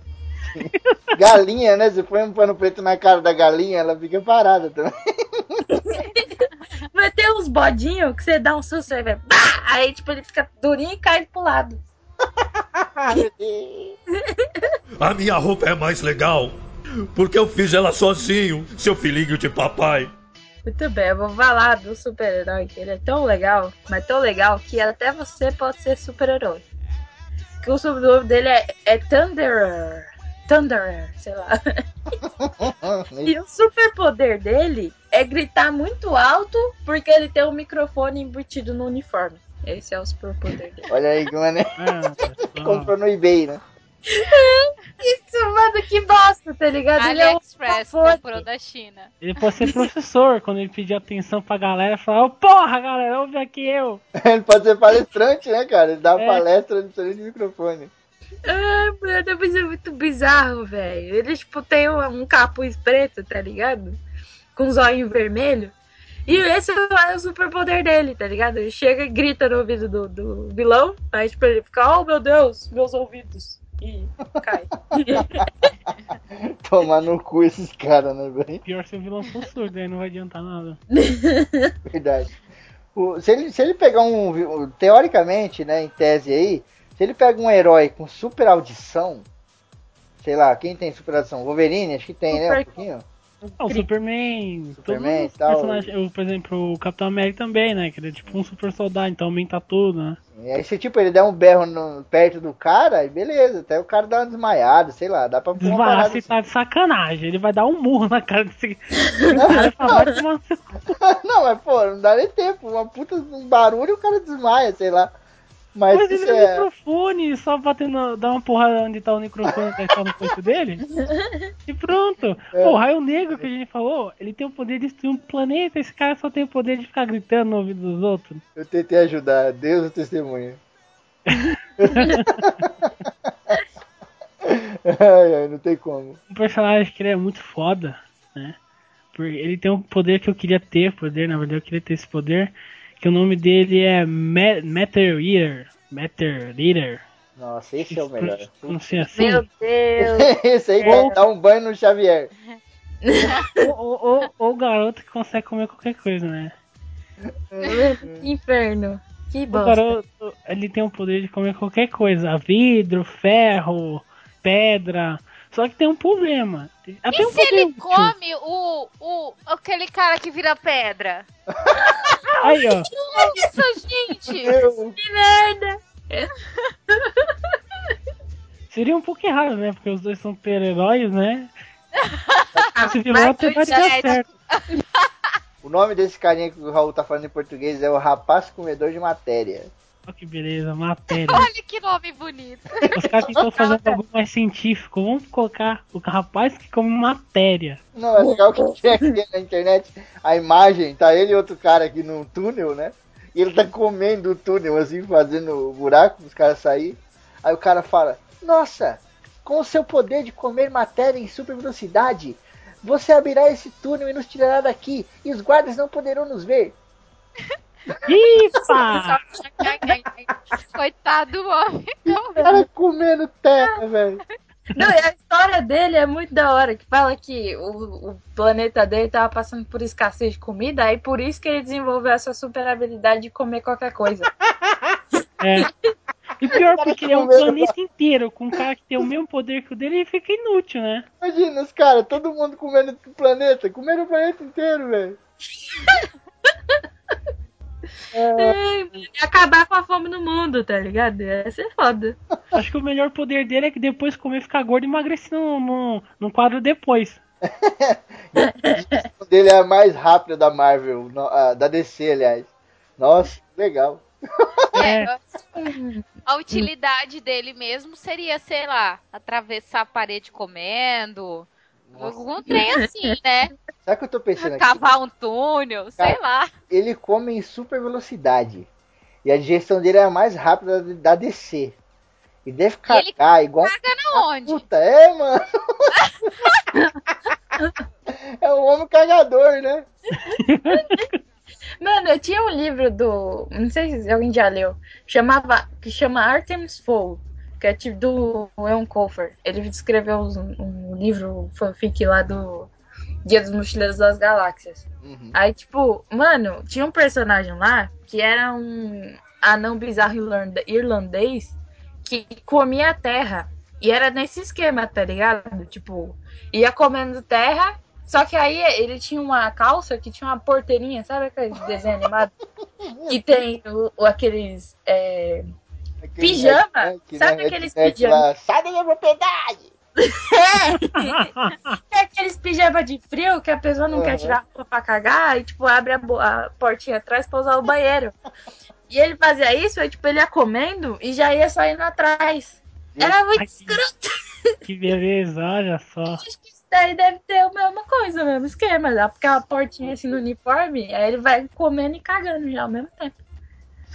<laughs> Galinha, né? Você põe um pano preto na cara da galinha, ela fica parada também. <laughs> Vai ter uns bodinhos que você dá um susto e. Bah! Aí, tipo, ele fica durinho e cai pro lado. <laughs> A minha roupa é mais legal. Porque eu fiz ela sozinho, seu filhinho de papai. Muito bem, eu vou falar do super-herói, que ele é tão legal, mas tão legal que até você pode ser super-herói. Que o sobrenome dele é, é Thunderer. Thunderer, sei lá. <laughs> E o superpoder dele é gritar muito alto porque ele tem um microfone embutido no uniforme. Esse é o superpoder dele. Olha aí, mano. Ah, Comprou no eBay, né? Isso, mano, que bosta, tá ligado? Ele é um AliExpress comprou da China. Ele pode ser professor, quando ele pedir atenção pra galera, falar, "Ô, porra, galera, ouve aqui eu. <laughs> Ele pode ser palestrante, né, cara? Ele dá É. palestra de microfone. Ah, mano, mas é muito bizarro, velho. Ele, tipo, tem um, um capuz preto, tá ligado? Com os olhinhos vermelhos. E esse é o superpoder dele, tá ligado? Ele chega e grita no ouvido do, do vilão, aí, tipo, ele fica, oh meu Deus, meus ouvidos. E cai. <laughs> Tomar no cu esses caras, né, velho? Pior se o vilão for surdo, aí não vai adiantar nada. <laughs> Verdade. O- se, ele, se ele pegar um. um- Teoricamente, né, em tese aí, se ele pega um herói com super audição, sei lá, quem tem super audição? Wolverine, acho que tem, né? Um Super- pouquinho. Ah, o Superman, Superman todos os e tal. personagens, o- por exemplo, o Capitão América também, né? Que ele é tipo um super soldado, então aumenta tudo, né? E aí, se tipo, ele der um berro no- perto do cara, aí beleza, até o cara dá uma desmaiada, sei lá, dá pra se assim. tá de sacanagem. Ele vai dar um murro na cara desse. <laughs> <laughs> Não, mas pô, não dá nem tempo, uma puta um barulho e o cara desmaia, sei lá. Mas, Mas ele é é. microfone, só batendo, dar uma porrada onde tá o microfone que tá no peito dele. <laughs> E pronto. É. Pô, o Raio Negro que a gente falou, ele tem o poder de destruir um planeta. Esse cara só tem o poder de ficar gritando no ouvido dos outros. Eu tentei ajudar, Deus o testemunha. <laughs> ai, ai, não tem como. Um personagem que ele é muito foda, né? Porque ele tem um poder que eu queria ter, poder, na verdade eu queria ter esse poder. Que o nome dele é Ma- Matter Eater. Matter Eater. Nossa, esse é o melhor. Não sei assim. Meu Deus. <laughs> esse aí Ou- dá, um banho no Xavier. ou, o garoto que consegue comer qualquer coisa, né? que <laughs> inferno. Que O bosta. garoto, ele tem o poder de comer qualquer coisa. Vidro, ferro, pedra. Só que tem um problema. Até E um se ele útil. come o, o. aquele cara que vira pedra? <laughs> Aí, ó. Isso, gente! <laughs> Que merda. Seria um pouco errado, né? Porque os dois são super-heróis, né? <laughs> Esse vilão Mas até vai dar certo. o nome desse carinha que o Raul tá falando em português é o Rapaz Comedor de Matéria. Olha que beleza, matéria. <laughs> Olha que nome bonito. Os caras tentam fazer um bagulho mais científico. Vamos colocar o rapaz que come matéria. Não, é legal que tem aqui na internet a imagem, tá ele e outro cara aqui num túnel, né? E ele tá comendo o túnel, assim, fazendo o buraco os caras sair. Aí o cara fala, nossa, com o seu poder de comer matéria em super velocidade, você abrirá esse túnel e nos tirará daqui, e os guardas não poderão nos ver. <laughs> Ipa! Coitado do homem. O cara comendo terra, velho. Não, e a história dele é muito da hora, que fala que o, o planeta dele tava passando por escassez de comida, aí por isso que ele desenvolveu essa super habilidade de comer qualquer coisa. É. E pior, porque é um planeta inteiro com um cara que tem o mesmo poder que o dele e fica inútil, né? Imagina os caras, todo mundo comendo o planeta, comendo o planeta inteiro, velho. <laughs> É, e acabar com a fome no mundo, tá ligado? Ia ser foda. Acho que o melhor poder dele é que depois comer ficar gordo e emagrecer no, no, no quadro depois. <laughs> O dele é a mais rápida da Marvel, no- da DC, aliás. Nossa, legal. É, A utilidade dele mesmo seria, sei lá, atravessar a parede comendo. Algum trem assim, né? <laughs> Sabe o que eu tô pensando aqui? Cavar um túnel, sei lá. Ele come em super velocidade. E a digestão dele é a mais rápida da DC. E deve ele cagar igual. Na onde? Puta, é, mano. <laughs> é o homem cagador, né? <laughs> Mano, eu tinha um livro do. Não sei se alguém já leu. Chamava, que chama Artemis Fowl. Que é tipo do Eon Colfer. Ele escreveu um, um livro fanfic lá do Guia dos Mochileiros das Galáxias. Uhum. Aí, tipo, mano, tinha um personagem lá que era um anão bizarro irlandês que comia a terra. E era nesse esquema, tá ligado? Tipo, ia comendo terra, só que aí ele tinha uma calça que tinha uma porteirinha, sabe aquele desenho animado? Que <laughs> tem o- o- aqueles. é, Aquele Pijama? redneck, Sabe aqueles redneck pijama? lá, Sai da minha propriedade! Tem <laughs> aqueles pijama de frio que a pessoa não quer Uhum. tirar a roupa pra cagar e, tipo, abre a, a portinha atrás pra usar o banheiro. E ele fazia isso, aí, tipo, ele ia comendo e já ia saindo atrás. Era muito Ai, escroto. que beleza, olha só. Acho que daí deve ter a mesma coisa, o mesmo esquema. Dá porque a portinha assim no uniforme, aí ele vai comendo e cagando já ao mesmo tempo.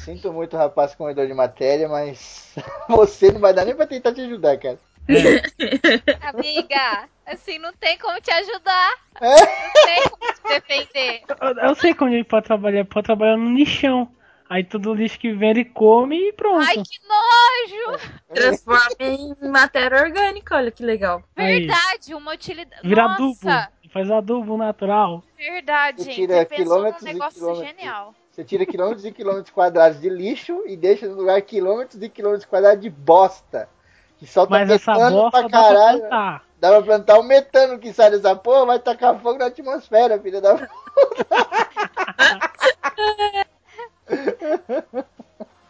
Sinto muito, rapaz, comedor de matéria, mas <laughs> você não vai dar nem pra tentar te ajudar, cara. <laughs> Amiga, assim, não tem como te ajudar. É? Não tem como te defender. Eu, eu sei quando ele pode trabalhar, pode trabalhar no lixão. Aí todo lixo que vem ele come e pronto. Ai, que nojo! Transforma em matéria orgânica, olha que legal. Aí. Verdade, uma utilidade. Vira Nossa, adubo. Faz adubo natural. verdade, gente. tira Você pensou num quilômetros e negócio quilômetros. genial. Você tira quilômetros e quilômetros quadrados de lixo e deixa no lugar quilômetros e quilômetros quadrados de bosta. Que solta Mas essa metano bosta pra dá pra caralho. plantar. Dá pra plantar o metano que sai dessa porra, vai tacar fogo na atmosfera, filha da.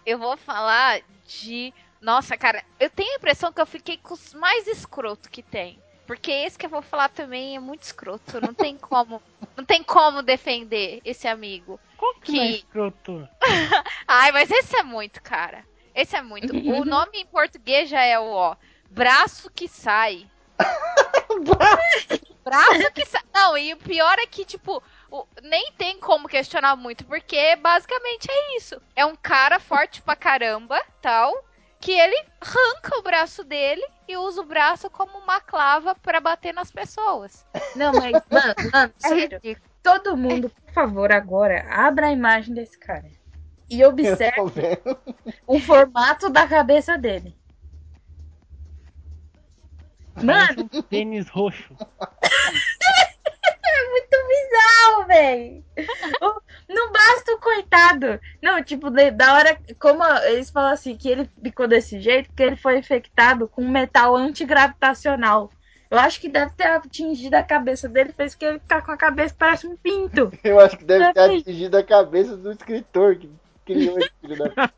Eu vou falar de. Nossa, cara, eu tenho a impressão que eu fiquei com os mais escroto que tem. Porque esse que eu vou falar também é muito escroto. Não tem como. <laughs> não tem como defender esse amigo. Qual que, Que- não é escroto? <laughs> Ai, mas esse é muito, cara. Esse é muito. <laughs> O nome em português já é o ó. Braço que sai. Braço que sai. Não, e o pior é que, tipo, o- nem tem como questionar muito, porque basicamente é isso. É um cara forte pra caramba, tal, que ele arranca o braço dele e usa o braço como uma clava pra bater nas pessoas. Não, mas, <laughs> mano, mano, É sério. ridículo. Todo mundo, por favor, agora, abra a imagem desse cara. E observe o formato da cabeça dele. Mano, Tênis roxo. <laughs> é muito bizarro, velho. Não basta o coitado. Não, tipo, da hora. Como eles falam assim, que ele ficou desse jeito, porque ele foi infectado com um metal antigravitacional. Eu acho que deve ter atingido a cabeça dele, fez que ele ficar com a cabeça que parece um pinto. <laughs> Eu acho que deve ter Também. atingido a cabeça do escritor que criou esse filho da. <laughs>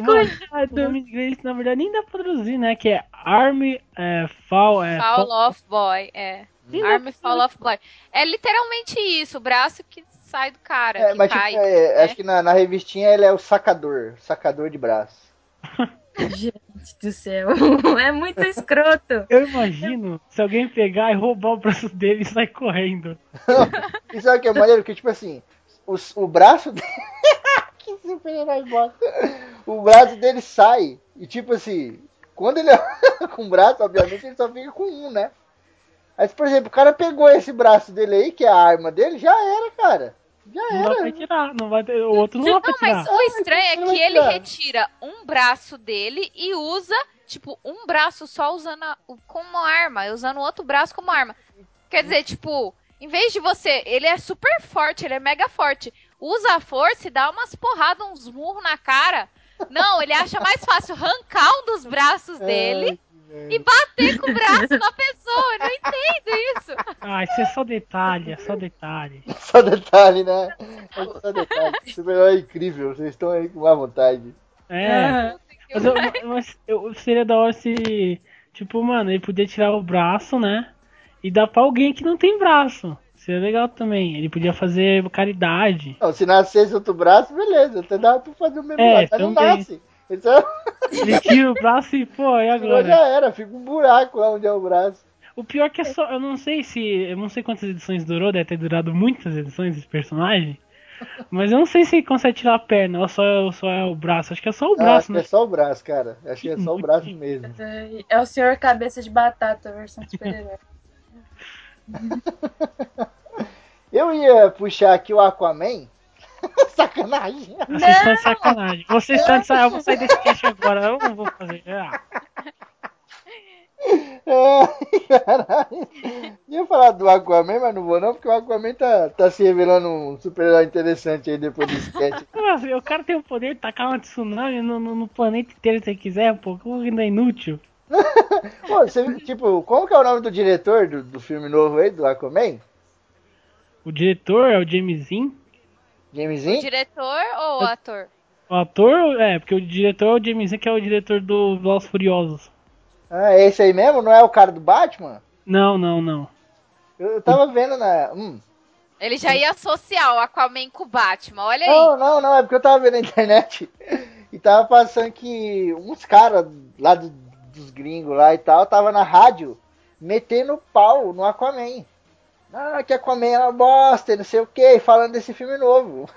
O nome em inglês, na verdade, nem dá pra traduzir, né? Que é Army é, Fall. É, Fall fall- off boy, é. Dá Army fall off boy. É literalmente isso, o braço que sai do cara, É, que mas tipo, cai. é, né? acho que na, na revistinha ele é o sacador. Sacador de braço. <laughs> Gente do céu. <laughs> É muito escroto. Eu imagino se alguém pegar e roubar o braço dele e sair correndo. <laughs> E sabe o que é maneiro? Que tipo assim, os- o braço dele. Que super-herói bosta. <laughs> O braço dele sai. E tipo assim, quando ele <laughs> com o braço, obviamente, ele só fica com um, né? Mas, por exemplo, o cara pegou esse braço dele aí, que é a arma dele, já era, cara. Já Não dá pra era. tirar. Não vai ter, o outro não Não, tirar. mas o estranho é Não vai que ele retira um braço dele e usa, tipo, um braço só usando a- como arma, usando o outro braço como arma. Quer dizer, tipo, em vez de você. Ele é super forte, ele é mega forte. Usa a força e dá umas porradas, uns murros na cara. Não, ele acha mais fácil arrancar um dos braços dele e bater com o braço na pessoa. Eu não entendo isso. Ah, isso é só detalhe, é só detalhe. <laughs> Só detalhe, né? É só detalhe. Super-herói incrível, vocês estão aí com má vontade. É. Mas, eu, mas eu- seria da hora se, tipo, mano, ele podia tirar o braço, né? E dar pra alguém que não tem braço. Seria legal também. Ele podia fazer caridade. Não, se nascesse outro braço, beleza. Até dá pra fazer o mesmo É, braço. Mas não nasce. Então, <laughs> Ele tira o braço e, pô, e agora agora? já era, fica um buraco lá onde é o braço. O pior que é só. Eu não sei se. Eu não sei quantas edições durou, deve ter durado muitas edições esse personagem. Mas eu não sei se ele consegue tirar a perna ou só, ou só é o braço. Acho que é só o Ah, acho braço, que né? é só o braço, cara. Acho que é só o braço mesmo. É o senhor cabeça de batata, versão super-herói. <laughs> Eu ia puxar aqui o Aquaman. <laughs> Sacanagem. Vocês estão de sacanagem. Vocês estão de sacanagem. Eu vou sair desse cast agora. Eu não vou fazer. <laughs> Ah, Ai, caralho. Ia falar do Aquaman, mas não vou não, porque o Aquaman tá, tá se revelando um super-herói interessante aí depois do sketch. Nossa, o cara tem o poder de tacar uma tsunami no, no, no planeta inteiro se ele quiser, pô. Como ainda é inútil? <laughs> Pô, você, tipo, como que é o nome do diretor do, do filme novo aí, do Aquaman? O diretor é o Jamesin. Jamesin? Diretor ou ator? O ator, é, porque o diretor é o Jamesin, que é o diretor do Velozes Furiosos. Ah, é esse aí mesmo? Não é o cara do Batman? Não, não, não. Eu, eu tava vendo na. Hum. Ele já ia associar o Aquaman com o Batman, olha aí. Não, não, não, é porque eu tava vendo na internet <laughs> e tava passando que uns caras lá do dos gringos lá e tal, tava na rádio metendo pau no Aquaman. Ah, que Aquaman é uma bosta, não sei o que, falando desse filme novo.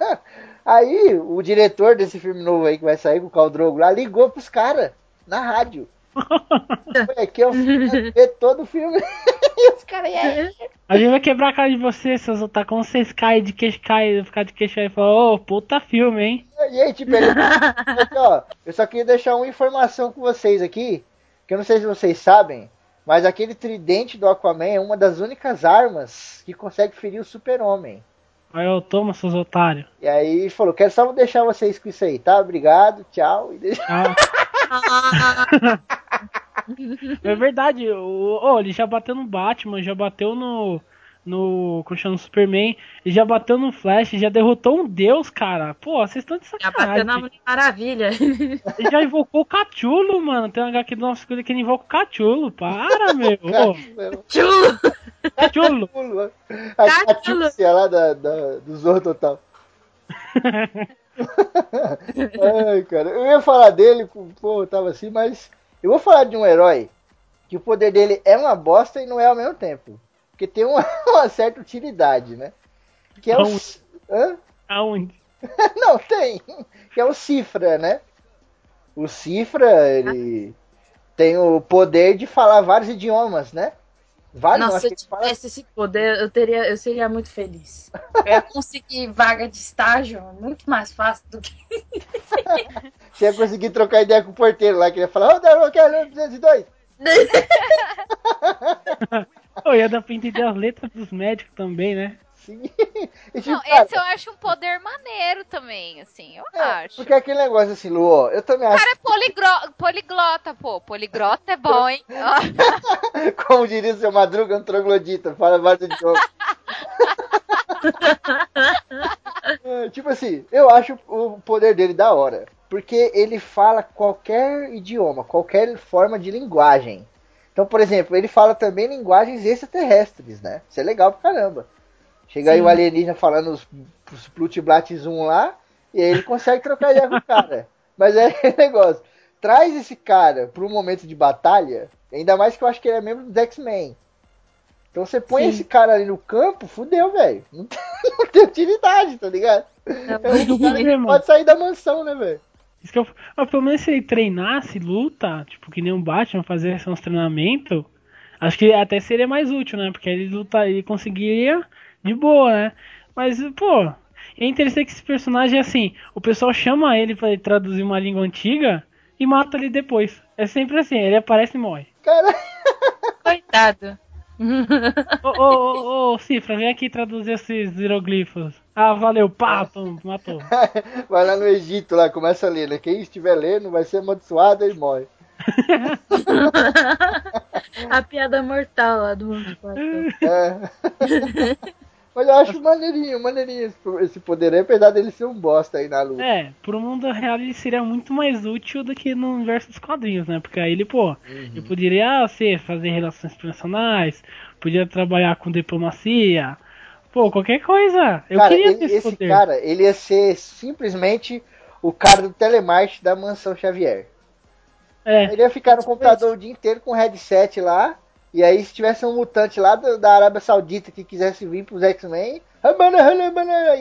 <laughs> aí, o diretor desse filme novo aí que vai sair com o Caldrogo lá ligou pros caras na rádio. Foi aqui, eu <laughs> ver todo o filme. <laughs> e os caras, é. A gente vai quebrar a cara de vocês, seus otakus. Como vocês caem de queixo, caem, ficar de queixo aí e falar, ô, puta filme, hein? E aí, tipo, ele... aqui, ó, eu só queria deixar uma informação com vocês aqui, que eu não sei se vocês sabem, mas aquele tridente do Aquaman é uma das únicas armas que consegue ferir o super-homem. Aí eu toma, seus otários. E aí ele falou, quero só deixar vocês com isso aí, tá? Obrigado, tchau. E deixa... Ah. <laughs> <laughs> é verdade, o, oh, ele já bateu no Batman, já bateu no. No. Como chama, no Superman, ele já bateu no Flash, já derrotou um deus, cara. Pô, vocês estão de Já sacanagem. bateu na Mulher Maravilha. <laughs> Ele já invocou o Cachulo, mano. Tem um HQ do nosso que ele invoca o Cachulo. Para, meu. Ô, Chulo! Cachulo. A. Catúcia lá da, da, do Zorro Total. <laughs> <laughs> Ai, cara. Eu ia falar dele, pô, eu tava assim, mas eu vou falar de um herói que o poder dele é uma bosta e não é ao mesmo tempo. Porque tem uma, <laughs> uma certa utilidade, né? Que é o. Aonde? Hã? Aonde? <laughs> Não, tem. Que é o Cifra, né? O Cifra, ele tem o poder de falar vários idiomas, né? Não, Nossa, acho se eu tivesse esse poder, eu, teria, eu seria muito feliz. <laughs> Eu ia conseguir vaga de estágio muito mais fácil do que. <laughs> Você ia conseguir trocar ideia com o porteiro lá, que ele ia falar, ô, Darô, eu quero 202. Ô, <laughs> ia dar pra entender as letras dos médicos também, né? Sim. <laughs> E, tipo, Não, cara, esse eu acho um poder maneiro também, assim, eu é, acho. Porque é aquele negócio assim, Lu, eu também O acho, cara é poligro- poliglota, pô. Poliglota é bom, hein? <laughs> Como diria o seu Madruga, um troglodita, fala vários idiomas. Tipo assim, eu acho o poder dele da hora. Porque ele fala qualquer idioma, qualquer forma de linguagem. Então, por exemplo, ele fala também linguagens extraterrestres, né? Isso é legal pra caramba. Chega aí Sim. o alienígena falando os, os Plutiblates 1 lá, e aí ele consegue trocar ideia com o cara. <laughs> Mas é negócio. Traz esse cara para um momento de batalha, ainda mais que eu acho que ele é membro dos X-Men. Então você põe Sim. esse cara ali no campo, fudeu, velho. <laughs> Não, tem- não tem utilidade, tá ligado? É um pode sair da mansão, né, velho? Isso que eu, mas pelo menos se ele treinasse luta, tipo, que nem um Batman, fazer uns treinamentos, acho que até seria mais útil, né? Porque ele luta, ele conseguiria de boa, né? Mas, pô, é interessante que esse personagem é assim, o pessoal chama ele pra ele traduzir uma língua antiga e mata ele depois. É sempre assim, ele aparece e morre. Cara, Coitado. Ô, ô, ô, ô, Cifra, vem aqui traduzir esses hieroglifos. Ah, valeu, pá, pum, matou. <laughs> vai lá no Egito lá, começa a ler, né? Quem estiver lendo vai ser amaldiçoado e morre. <laughs> A piada mortal lá do <laughs> Python. É. Mas eu acho maneirinho, maneirinho esse, poder aí, apesar dele ser um bosta aí na luta. É, pro mundo real ele seria muito mais útil do que no universo dos quadrinhos, né? Porque aí ele, pô, Uhum. ele poderia ser, fazer relações internacionais, podia trabalhar com diplomacia, pô, qualquer coisa. Eu cara, queria ele- ter esse, esse poder. cara, ele ia ser simplesmente o cara do telemarketing da mansão Xavier. É, Ele ia ficar no computador o dia inteiro com o headset lá. E aí, se tivesse um mutante lá da Arábia Saudita que quisesse vir pros X-Men,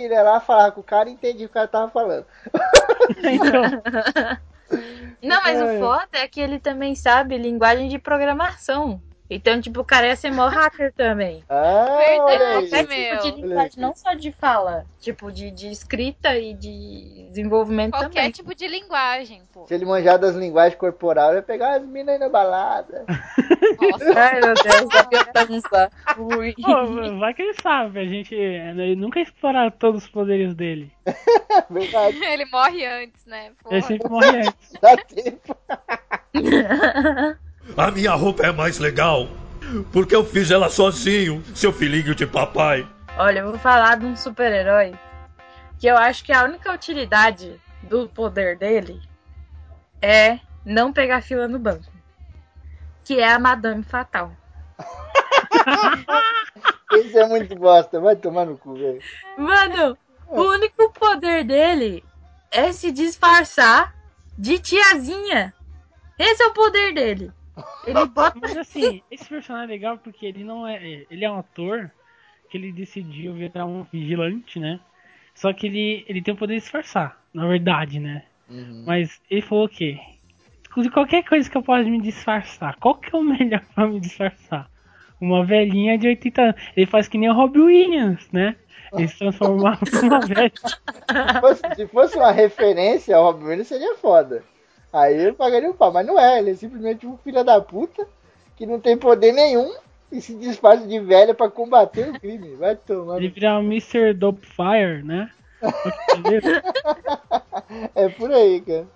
ele ia lá falar com o cara e entendia o que o cara tava falando. <laughs> então, Não, mas É. o foda é que ele também sabe linguagem de programação. Então, tipo, o cara ia ser mó hacker também. Ah, Verdade. Qualquer meu. tipo de linguagem, não só de fala, tipo, de, de escrita e de desenvolvimento Qualquer também. tipo de linguagem, pô. Se ele manjar das linguagens corporais, ele ia pegar as minas aí na balada. Nossa. Ai, meu Deus, a dança. Ui. pô, vai que ele sabe, a gente ele nunca explorar todos os poderes dele. <laughs> Verdade, <laughs> Ele morre antes, né? Porra. Ele sempre morre antes. dá tempo. <laughs> A minha roupa é mais legal porque eu fiz ela sozinho, seu filhinho de papai. Olha, eu vou falar de um super-herói que eu acho que a única utilidade do poder dele é não pegar fila no banco. Que é a Madame Fatal. <laughs> Esse é muito bosta, vai tomar no cu, velho. Mano, o único poder dele é se disfarçar de tiazinha. Esse é o poder dele. Ele <laughs> bota. Mas assim, esse personagem é legal porque ele não é. Ele é um ator que ele decidiu virar um vigilante, né? Só que ele, ele tem o poder de disfarçar, na verdade, né? Uhum. Mas ele falou o quê? De qualquer coisa que eu possa me disfarçar, qual que é o <laughs> melhor pra me disfarçar? Uma velhinha de 80 anos. Ele faz que nem o Robbie Williams, né? Ele se transforma <laughs> numa velha. Se fosse, se fosse uma referência ao Robin Williams, seria foda. Aí eu pagaria o pau, mas não é, ele é simplesmente um filho da puta que não tem poder nenhum e se disfarça de velha pra combater o crime. Vai tomar. Ele vira o Mr. Dopefire, né? <laughs> É por aí, cara.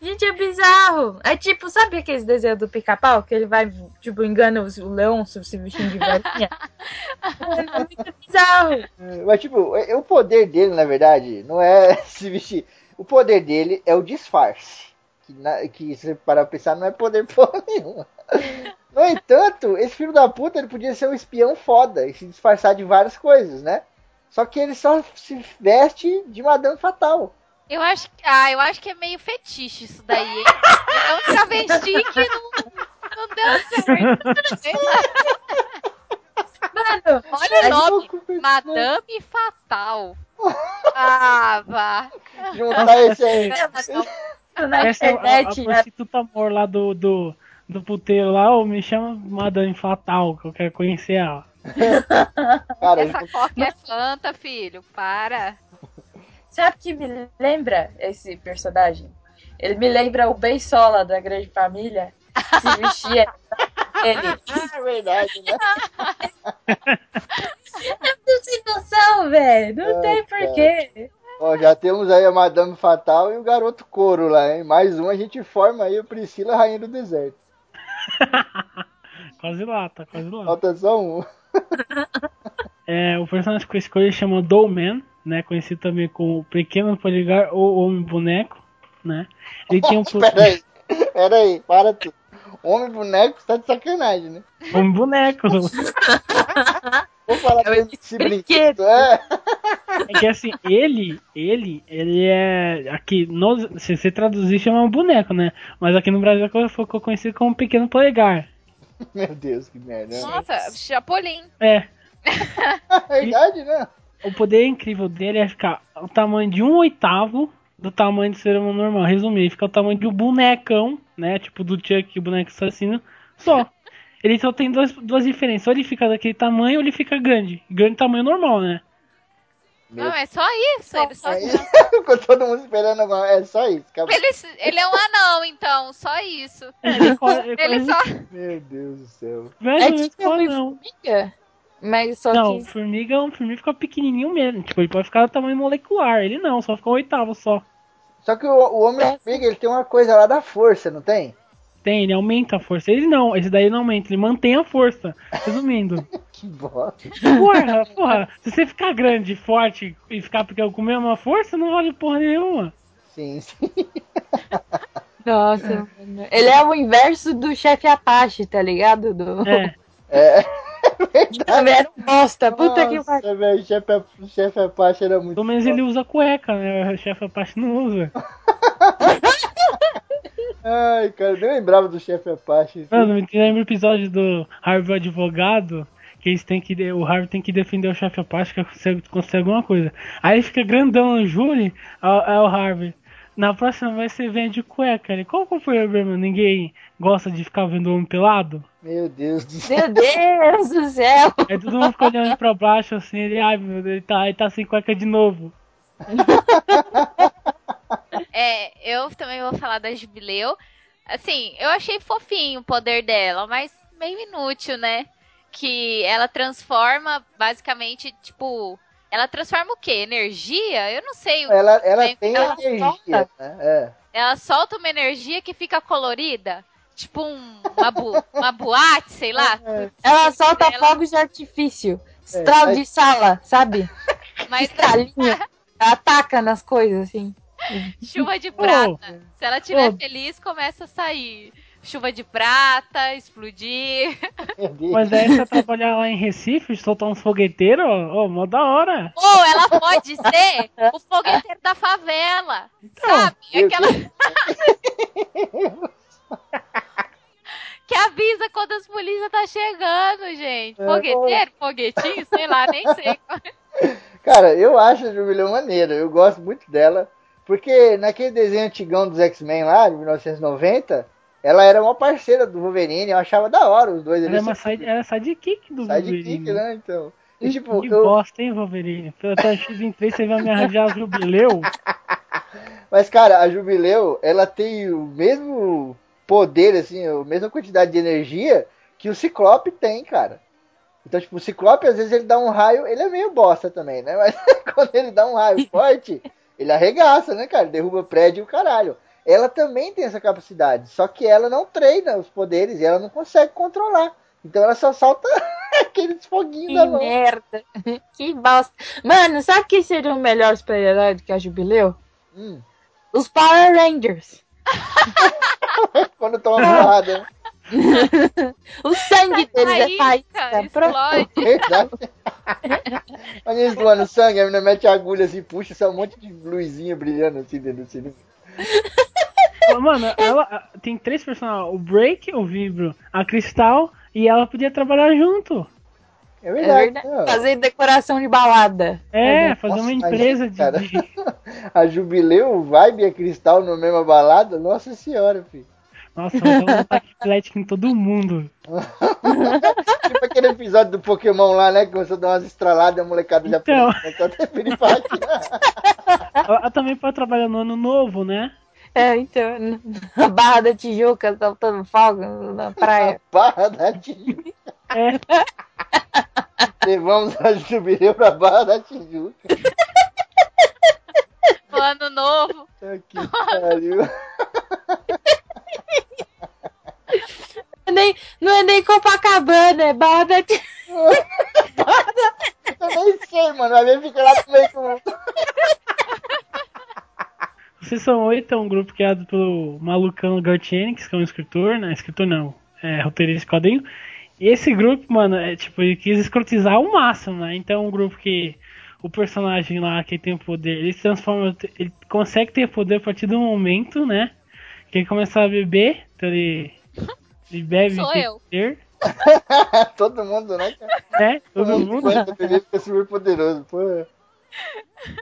Gente, é bizarro. É tipo, sabe aqueles desenhos do pica-pau? Que ele vai, tipo, engana o leão se vestindo de velhinha? é muito bizarro. É, Mas, tipo, é- o poder dele, na verdade, não é <laughs> se vestir. O poder dele é o disfarce. Que, na, que se você parar pra pensar, não é poder <laughs> porra nenhuma. No entanto, esse filho da puta, ele podia ser um espião foda e se disfarçar de várias coisas, né? Só que ele só se veste de Madame Fatal. Eu acho, que- ah, eu acho que é meio fetiche isso daí. hein? É um travesti que não, não deu certo. Mano, Olha o nome, louco, Madame Fatal. Ah, vá. Juntar esse aí. Na Essa é a, a internet, né? prostituta amor lá do, do, do puteiro lá, ou me chama Madame Fatal, que eu quero conhecer ela. <laughs> Cara, Essa coca é fanta, filho. Para. Sabe que me lembra esse personagem? Ele me lembra o Beisola da Grande Família. Se vestia. <laughs> Ele. é verdade, né? <laughs> Não tem noção, velho. Não Ai, tem porquê. Ó, já temos aí a Madame Fatal e o Garoto Couro lá, hein? Mais um, a gente forma aí o Priscila Rainha do Deserto. <laughs> Quase lá, tá quase lá. Falta só um. <laughs> É, o personagem que eu escolhi chama Dollman, né? Conhecido também como Pequeno Poligar ou Homem Boneco, né? Ele tem um Pera aí, pera aí, para tudo. Homem boneco tá de sacanagem, né? Homem Boneco. <laughs> Vou falar É o desse brinquedo. É. É que assim, ele, ele, ele é. Aqui, no, se você traduzir, chama um boneco, né? Mas aqui no Brasil ficou conhecido como Pequeno Polegar. <laughs> Meu Deus, que merda. Nossa, Chapolin. É, <laughs> É verdade, né? o poder incrível dele é ficar o tamanho de um oitavo do tamanho do ser humano normal. Resumir, ele fica o tamanho de um bonecão, né? Tipo do Chuck, o boneco assassino, só. <laughs> Ele só tem duas, duas diferenças. Ou ele fica daquele tamanho ou ele fica grande. Grande tamanho normal, né? Meu Não, é só isso. Ele, só... <laughs> Ficou todo mundo esperando agora. É só isso. Acabou. ele, ele é um anão, então. Só isso. Ele, co- ele <laughs> Ele só. Meu Deus do céu. mais É tipo formiga. Mas só Não, que. formiga, um formiga fica pequenininho mesmo. Tipo, ele pode ficar do tamanho molecular. Ele não, só fica um oitavo só. Só que o, o Homem-Formiga, ele tem uma coisa lá da força, não tem? Tem, ele aumenta a força. Ele não, esse daí não aumenta, ele mantém a força. Resumindo. <laughs> Que bosta. Porra, porra, se você ficar grande, forte e ficar com a mesma força, não vale porra nenhuma. Sim, sim. <laughs> Nossa, mano. Ele é o inverso do chefe Apache, tá ligado? Do... É, É. Também era um bosta. Puta que pariu. Chefe, o chefe Apache era muito pelo menos ele usa cueca, né? O chefe Apache não usa. <laughs> Ai, cara, eu nem lembrava do chefe Apache. Mano, me lembra o episódio do Harvey o advogado, que eles têm que. O Harvey tem que defender o chefe Apache que consegue, consegue alguma coisa. Aí ele fica grandão no júri, é é o Harvey. Na próxima vez você vem de cueca. Ele, qual que foi o problema? Ninguém gosta de ficar vendo homem pelado? Meu Deus do céu. Meu Deus do céu. Aí todo mundo fica olhando pra baixo assim, ele, ai meu Deus, ele tá, ele tá sem cueca de novo. <laughs> É, eu também vou falar da Jubileu. Assim, eu achei fofinho o poder dela, mas meio inútil, né? Que ela transforma, basicamente, tipo. Ela transforma o quê? Energia? Eu não sei. Ela, ela Bem, tem ela energia, solta. né? É. Ela solta uma energia que fica colorida. Tipo um, uma, bu- uma boate, sei lá. <laughs> Ela solta Ela- fogos de artifício. Estralo É, de sala, sabe? <laughs> Mas. Ataca nas coisas, assim. chuva de prata. Se ela estiver Pô. feliz, começa a sair. Chuva de prata, explodir. Mas aí você trabalhar lá em Recife, soltar uns fogueteiros, ô, mó da hora. Ou ela pode ser o fogueteiro da favela. Então, sabe? Aquela. <laughs> Que avisa quando as polícias tá chegando, gente. É, Fogueteiro, foguetinho, sei lá, nem sei. <laughs> Cara, eu acho a Jubileu maneira, eu gosto muito dela. Porque naquele desenho antigão dos X-Men lá, de 1990, ela era uma parceira do Wolverine, eu achava da hora os dois. Ela Eles é uma side, era sidekick do Wolverine. sidekick, né? Então. E tipo, Que eu, bosta, hein, Wolverine? Pela tua X em 3 você vai me arranjar jubileu? <laughs> Mas, cara, a Jubileu, ela tem o mesmo poder, assim, a mesma quantidade de energia que o Ciclope tem, cara. Então, tipo, o Ciclope, às vezes, ele dá um raio, ele é meio bosta também, né? <laughs> Mas quando ele dá um raio forte, ele arregaça, né, cara? Derruba prédio e o caralho. Ela também tem essa capacidade, só que ela não treina os poderes e ela não consegue controlar. Então ela só solta <laughs> aqueles foguinhos Que da mão. merda. <laughs> Que bosta. Mano, sabe quem seria o melhor super-herói do que a Jubileu? Hum, Os Power Rangers. <laughs> quando toma porrada. né? O sangue deles é Faísca, faísca. Pronto. explode. Olha eles doando sangue, a menina mete a agulha assim, puxa, só um monte de luzinha brilhando assim dentro do cilindro. Mano, ela tem três personagens: o Break, o Vibro, a Cristal, e ela podia trabalhar junto. É É verdade. não. Fazer decoração de balada. É, fazer Nossa, uma empresa cara. de, <laughs> A Jubileu, o Vibe e a Cristal na mesma balada, nossa senhora, filho. Nossa, um <laughs> ataque epilético em todo mundo. <laughs> Tipo aquele episódio do Pokémon lá, né? Que começou a dar umas estraladas e a molecada já Então. começou a ter piripaque. Ela, ela também pode trabalhar no ano novo, né? É, então, na Barra da Tijuca, soltando fogo na praia. Barra da Tijuca. É, Levamos a Jubileu pra Barra da Tijuca. No ano novo. Tá Que pariu. Não é nem, não é nem Copacabana, é Barra da Tijuca. Eu nem sei, mano. A minha fica lá no meio. Vocês são oito, é um grupo criado pelo malucão Gartienes, que é um escritor, né? Escritor não, é roteirista de quadrinho. E esse grupo, mano, é tipo, ele quis escrotizar ao máximo, né? Então é um grupo que o personagem lá que tem o poder, ele se transforma, ele consegue ter poder a partir do momento, né? Que ele começa a beber, então ele, ele bebe Sou eu. poder, <laughs> Todo mundo, né? cara? né? Todo mundo. Ele fica super poderoso. Pô.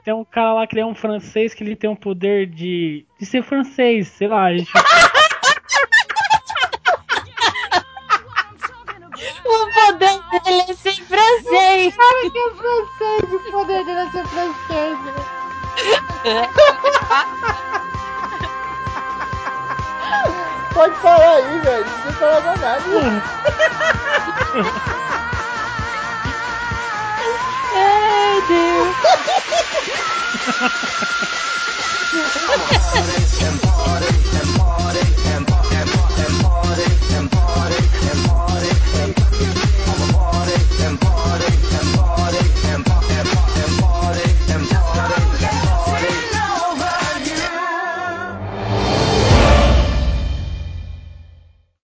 Tem um cara lá que ele é um francês que ele tem o poder de, de ser francês, sei lá, a gente O poder dele é ser francês. Cara, que é francês, o poder dele é ser francês. né? Pode falar aí, velho. Não precisa falar mais nada. <laughs> <laughs> Hey, dear. and party and party and party and party and party and party and party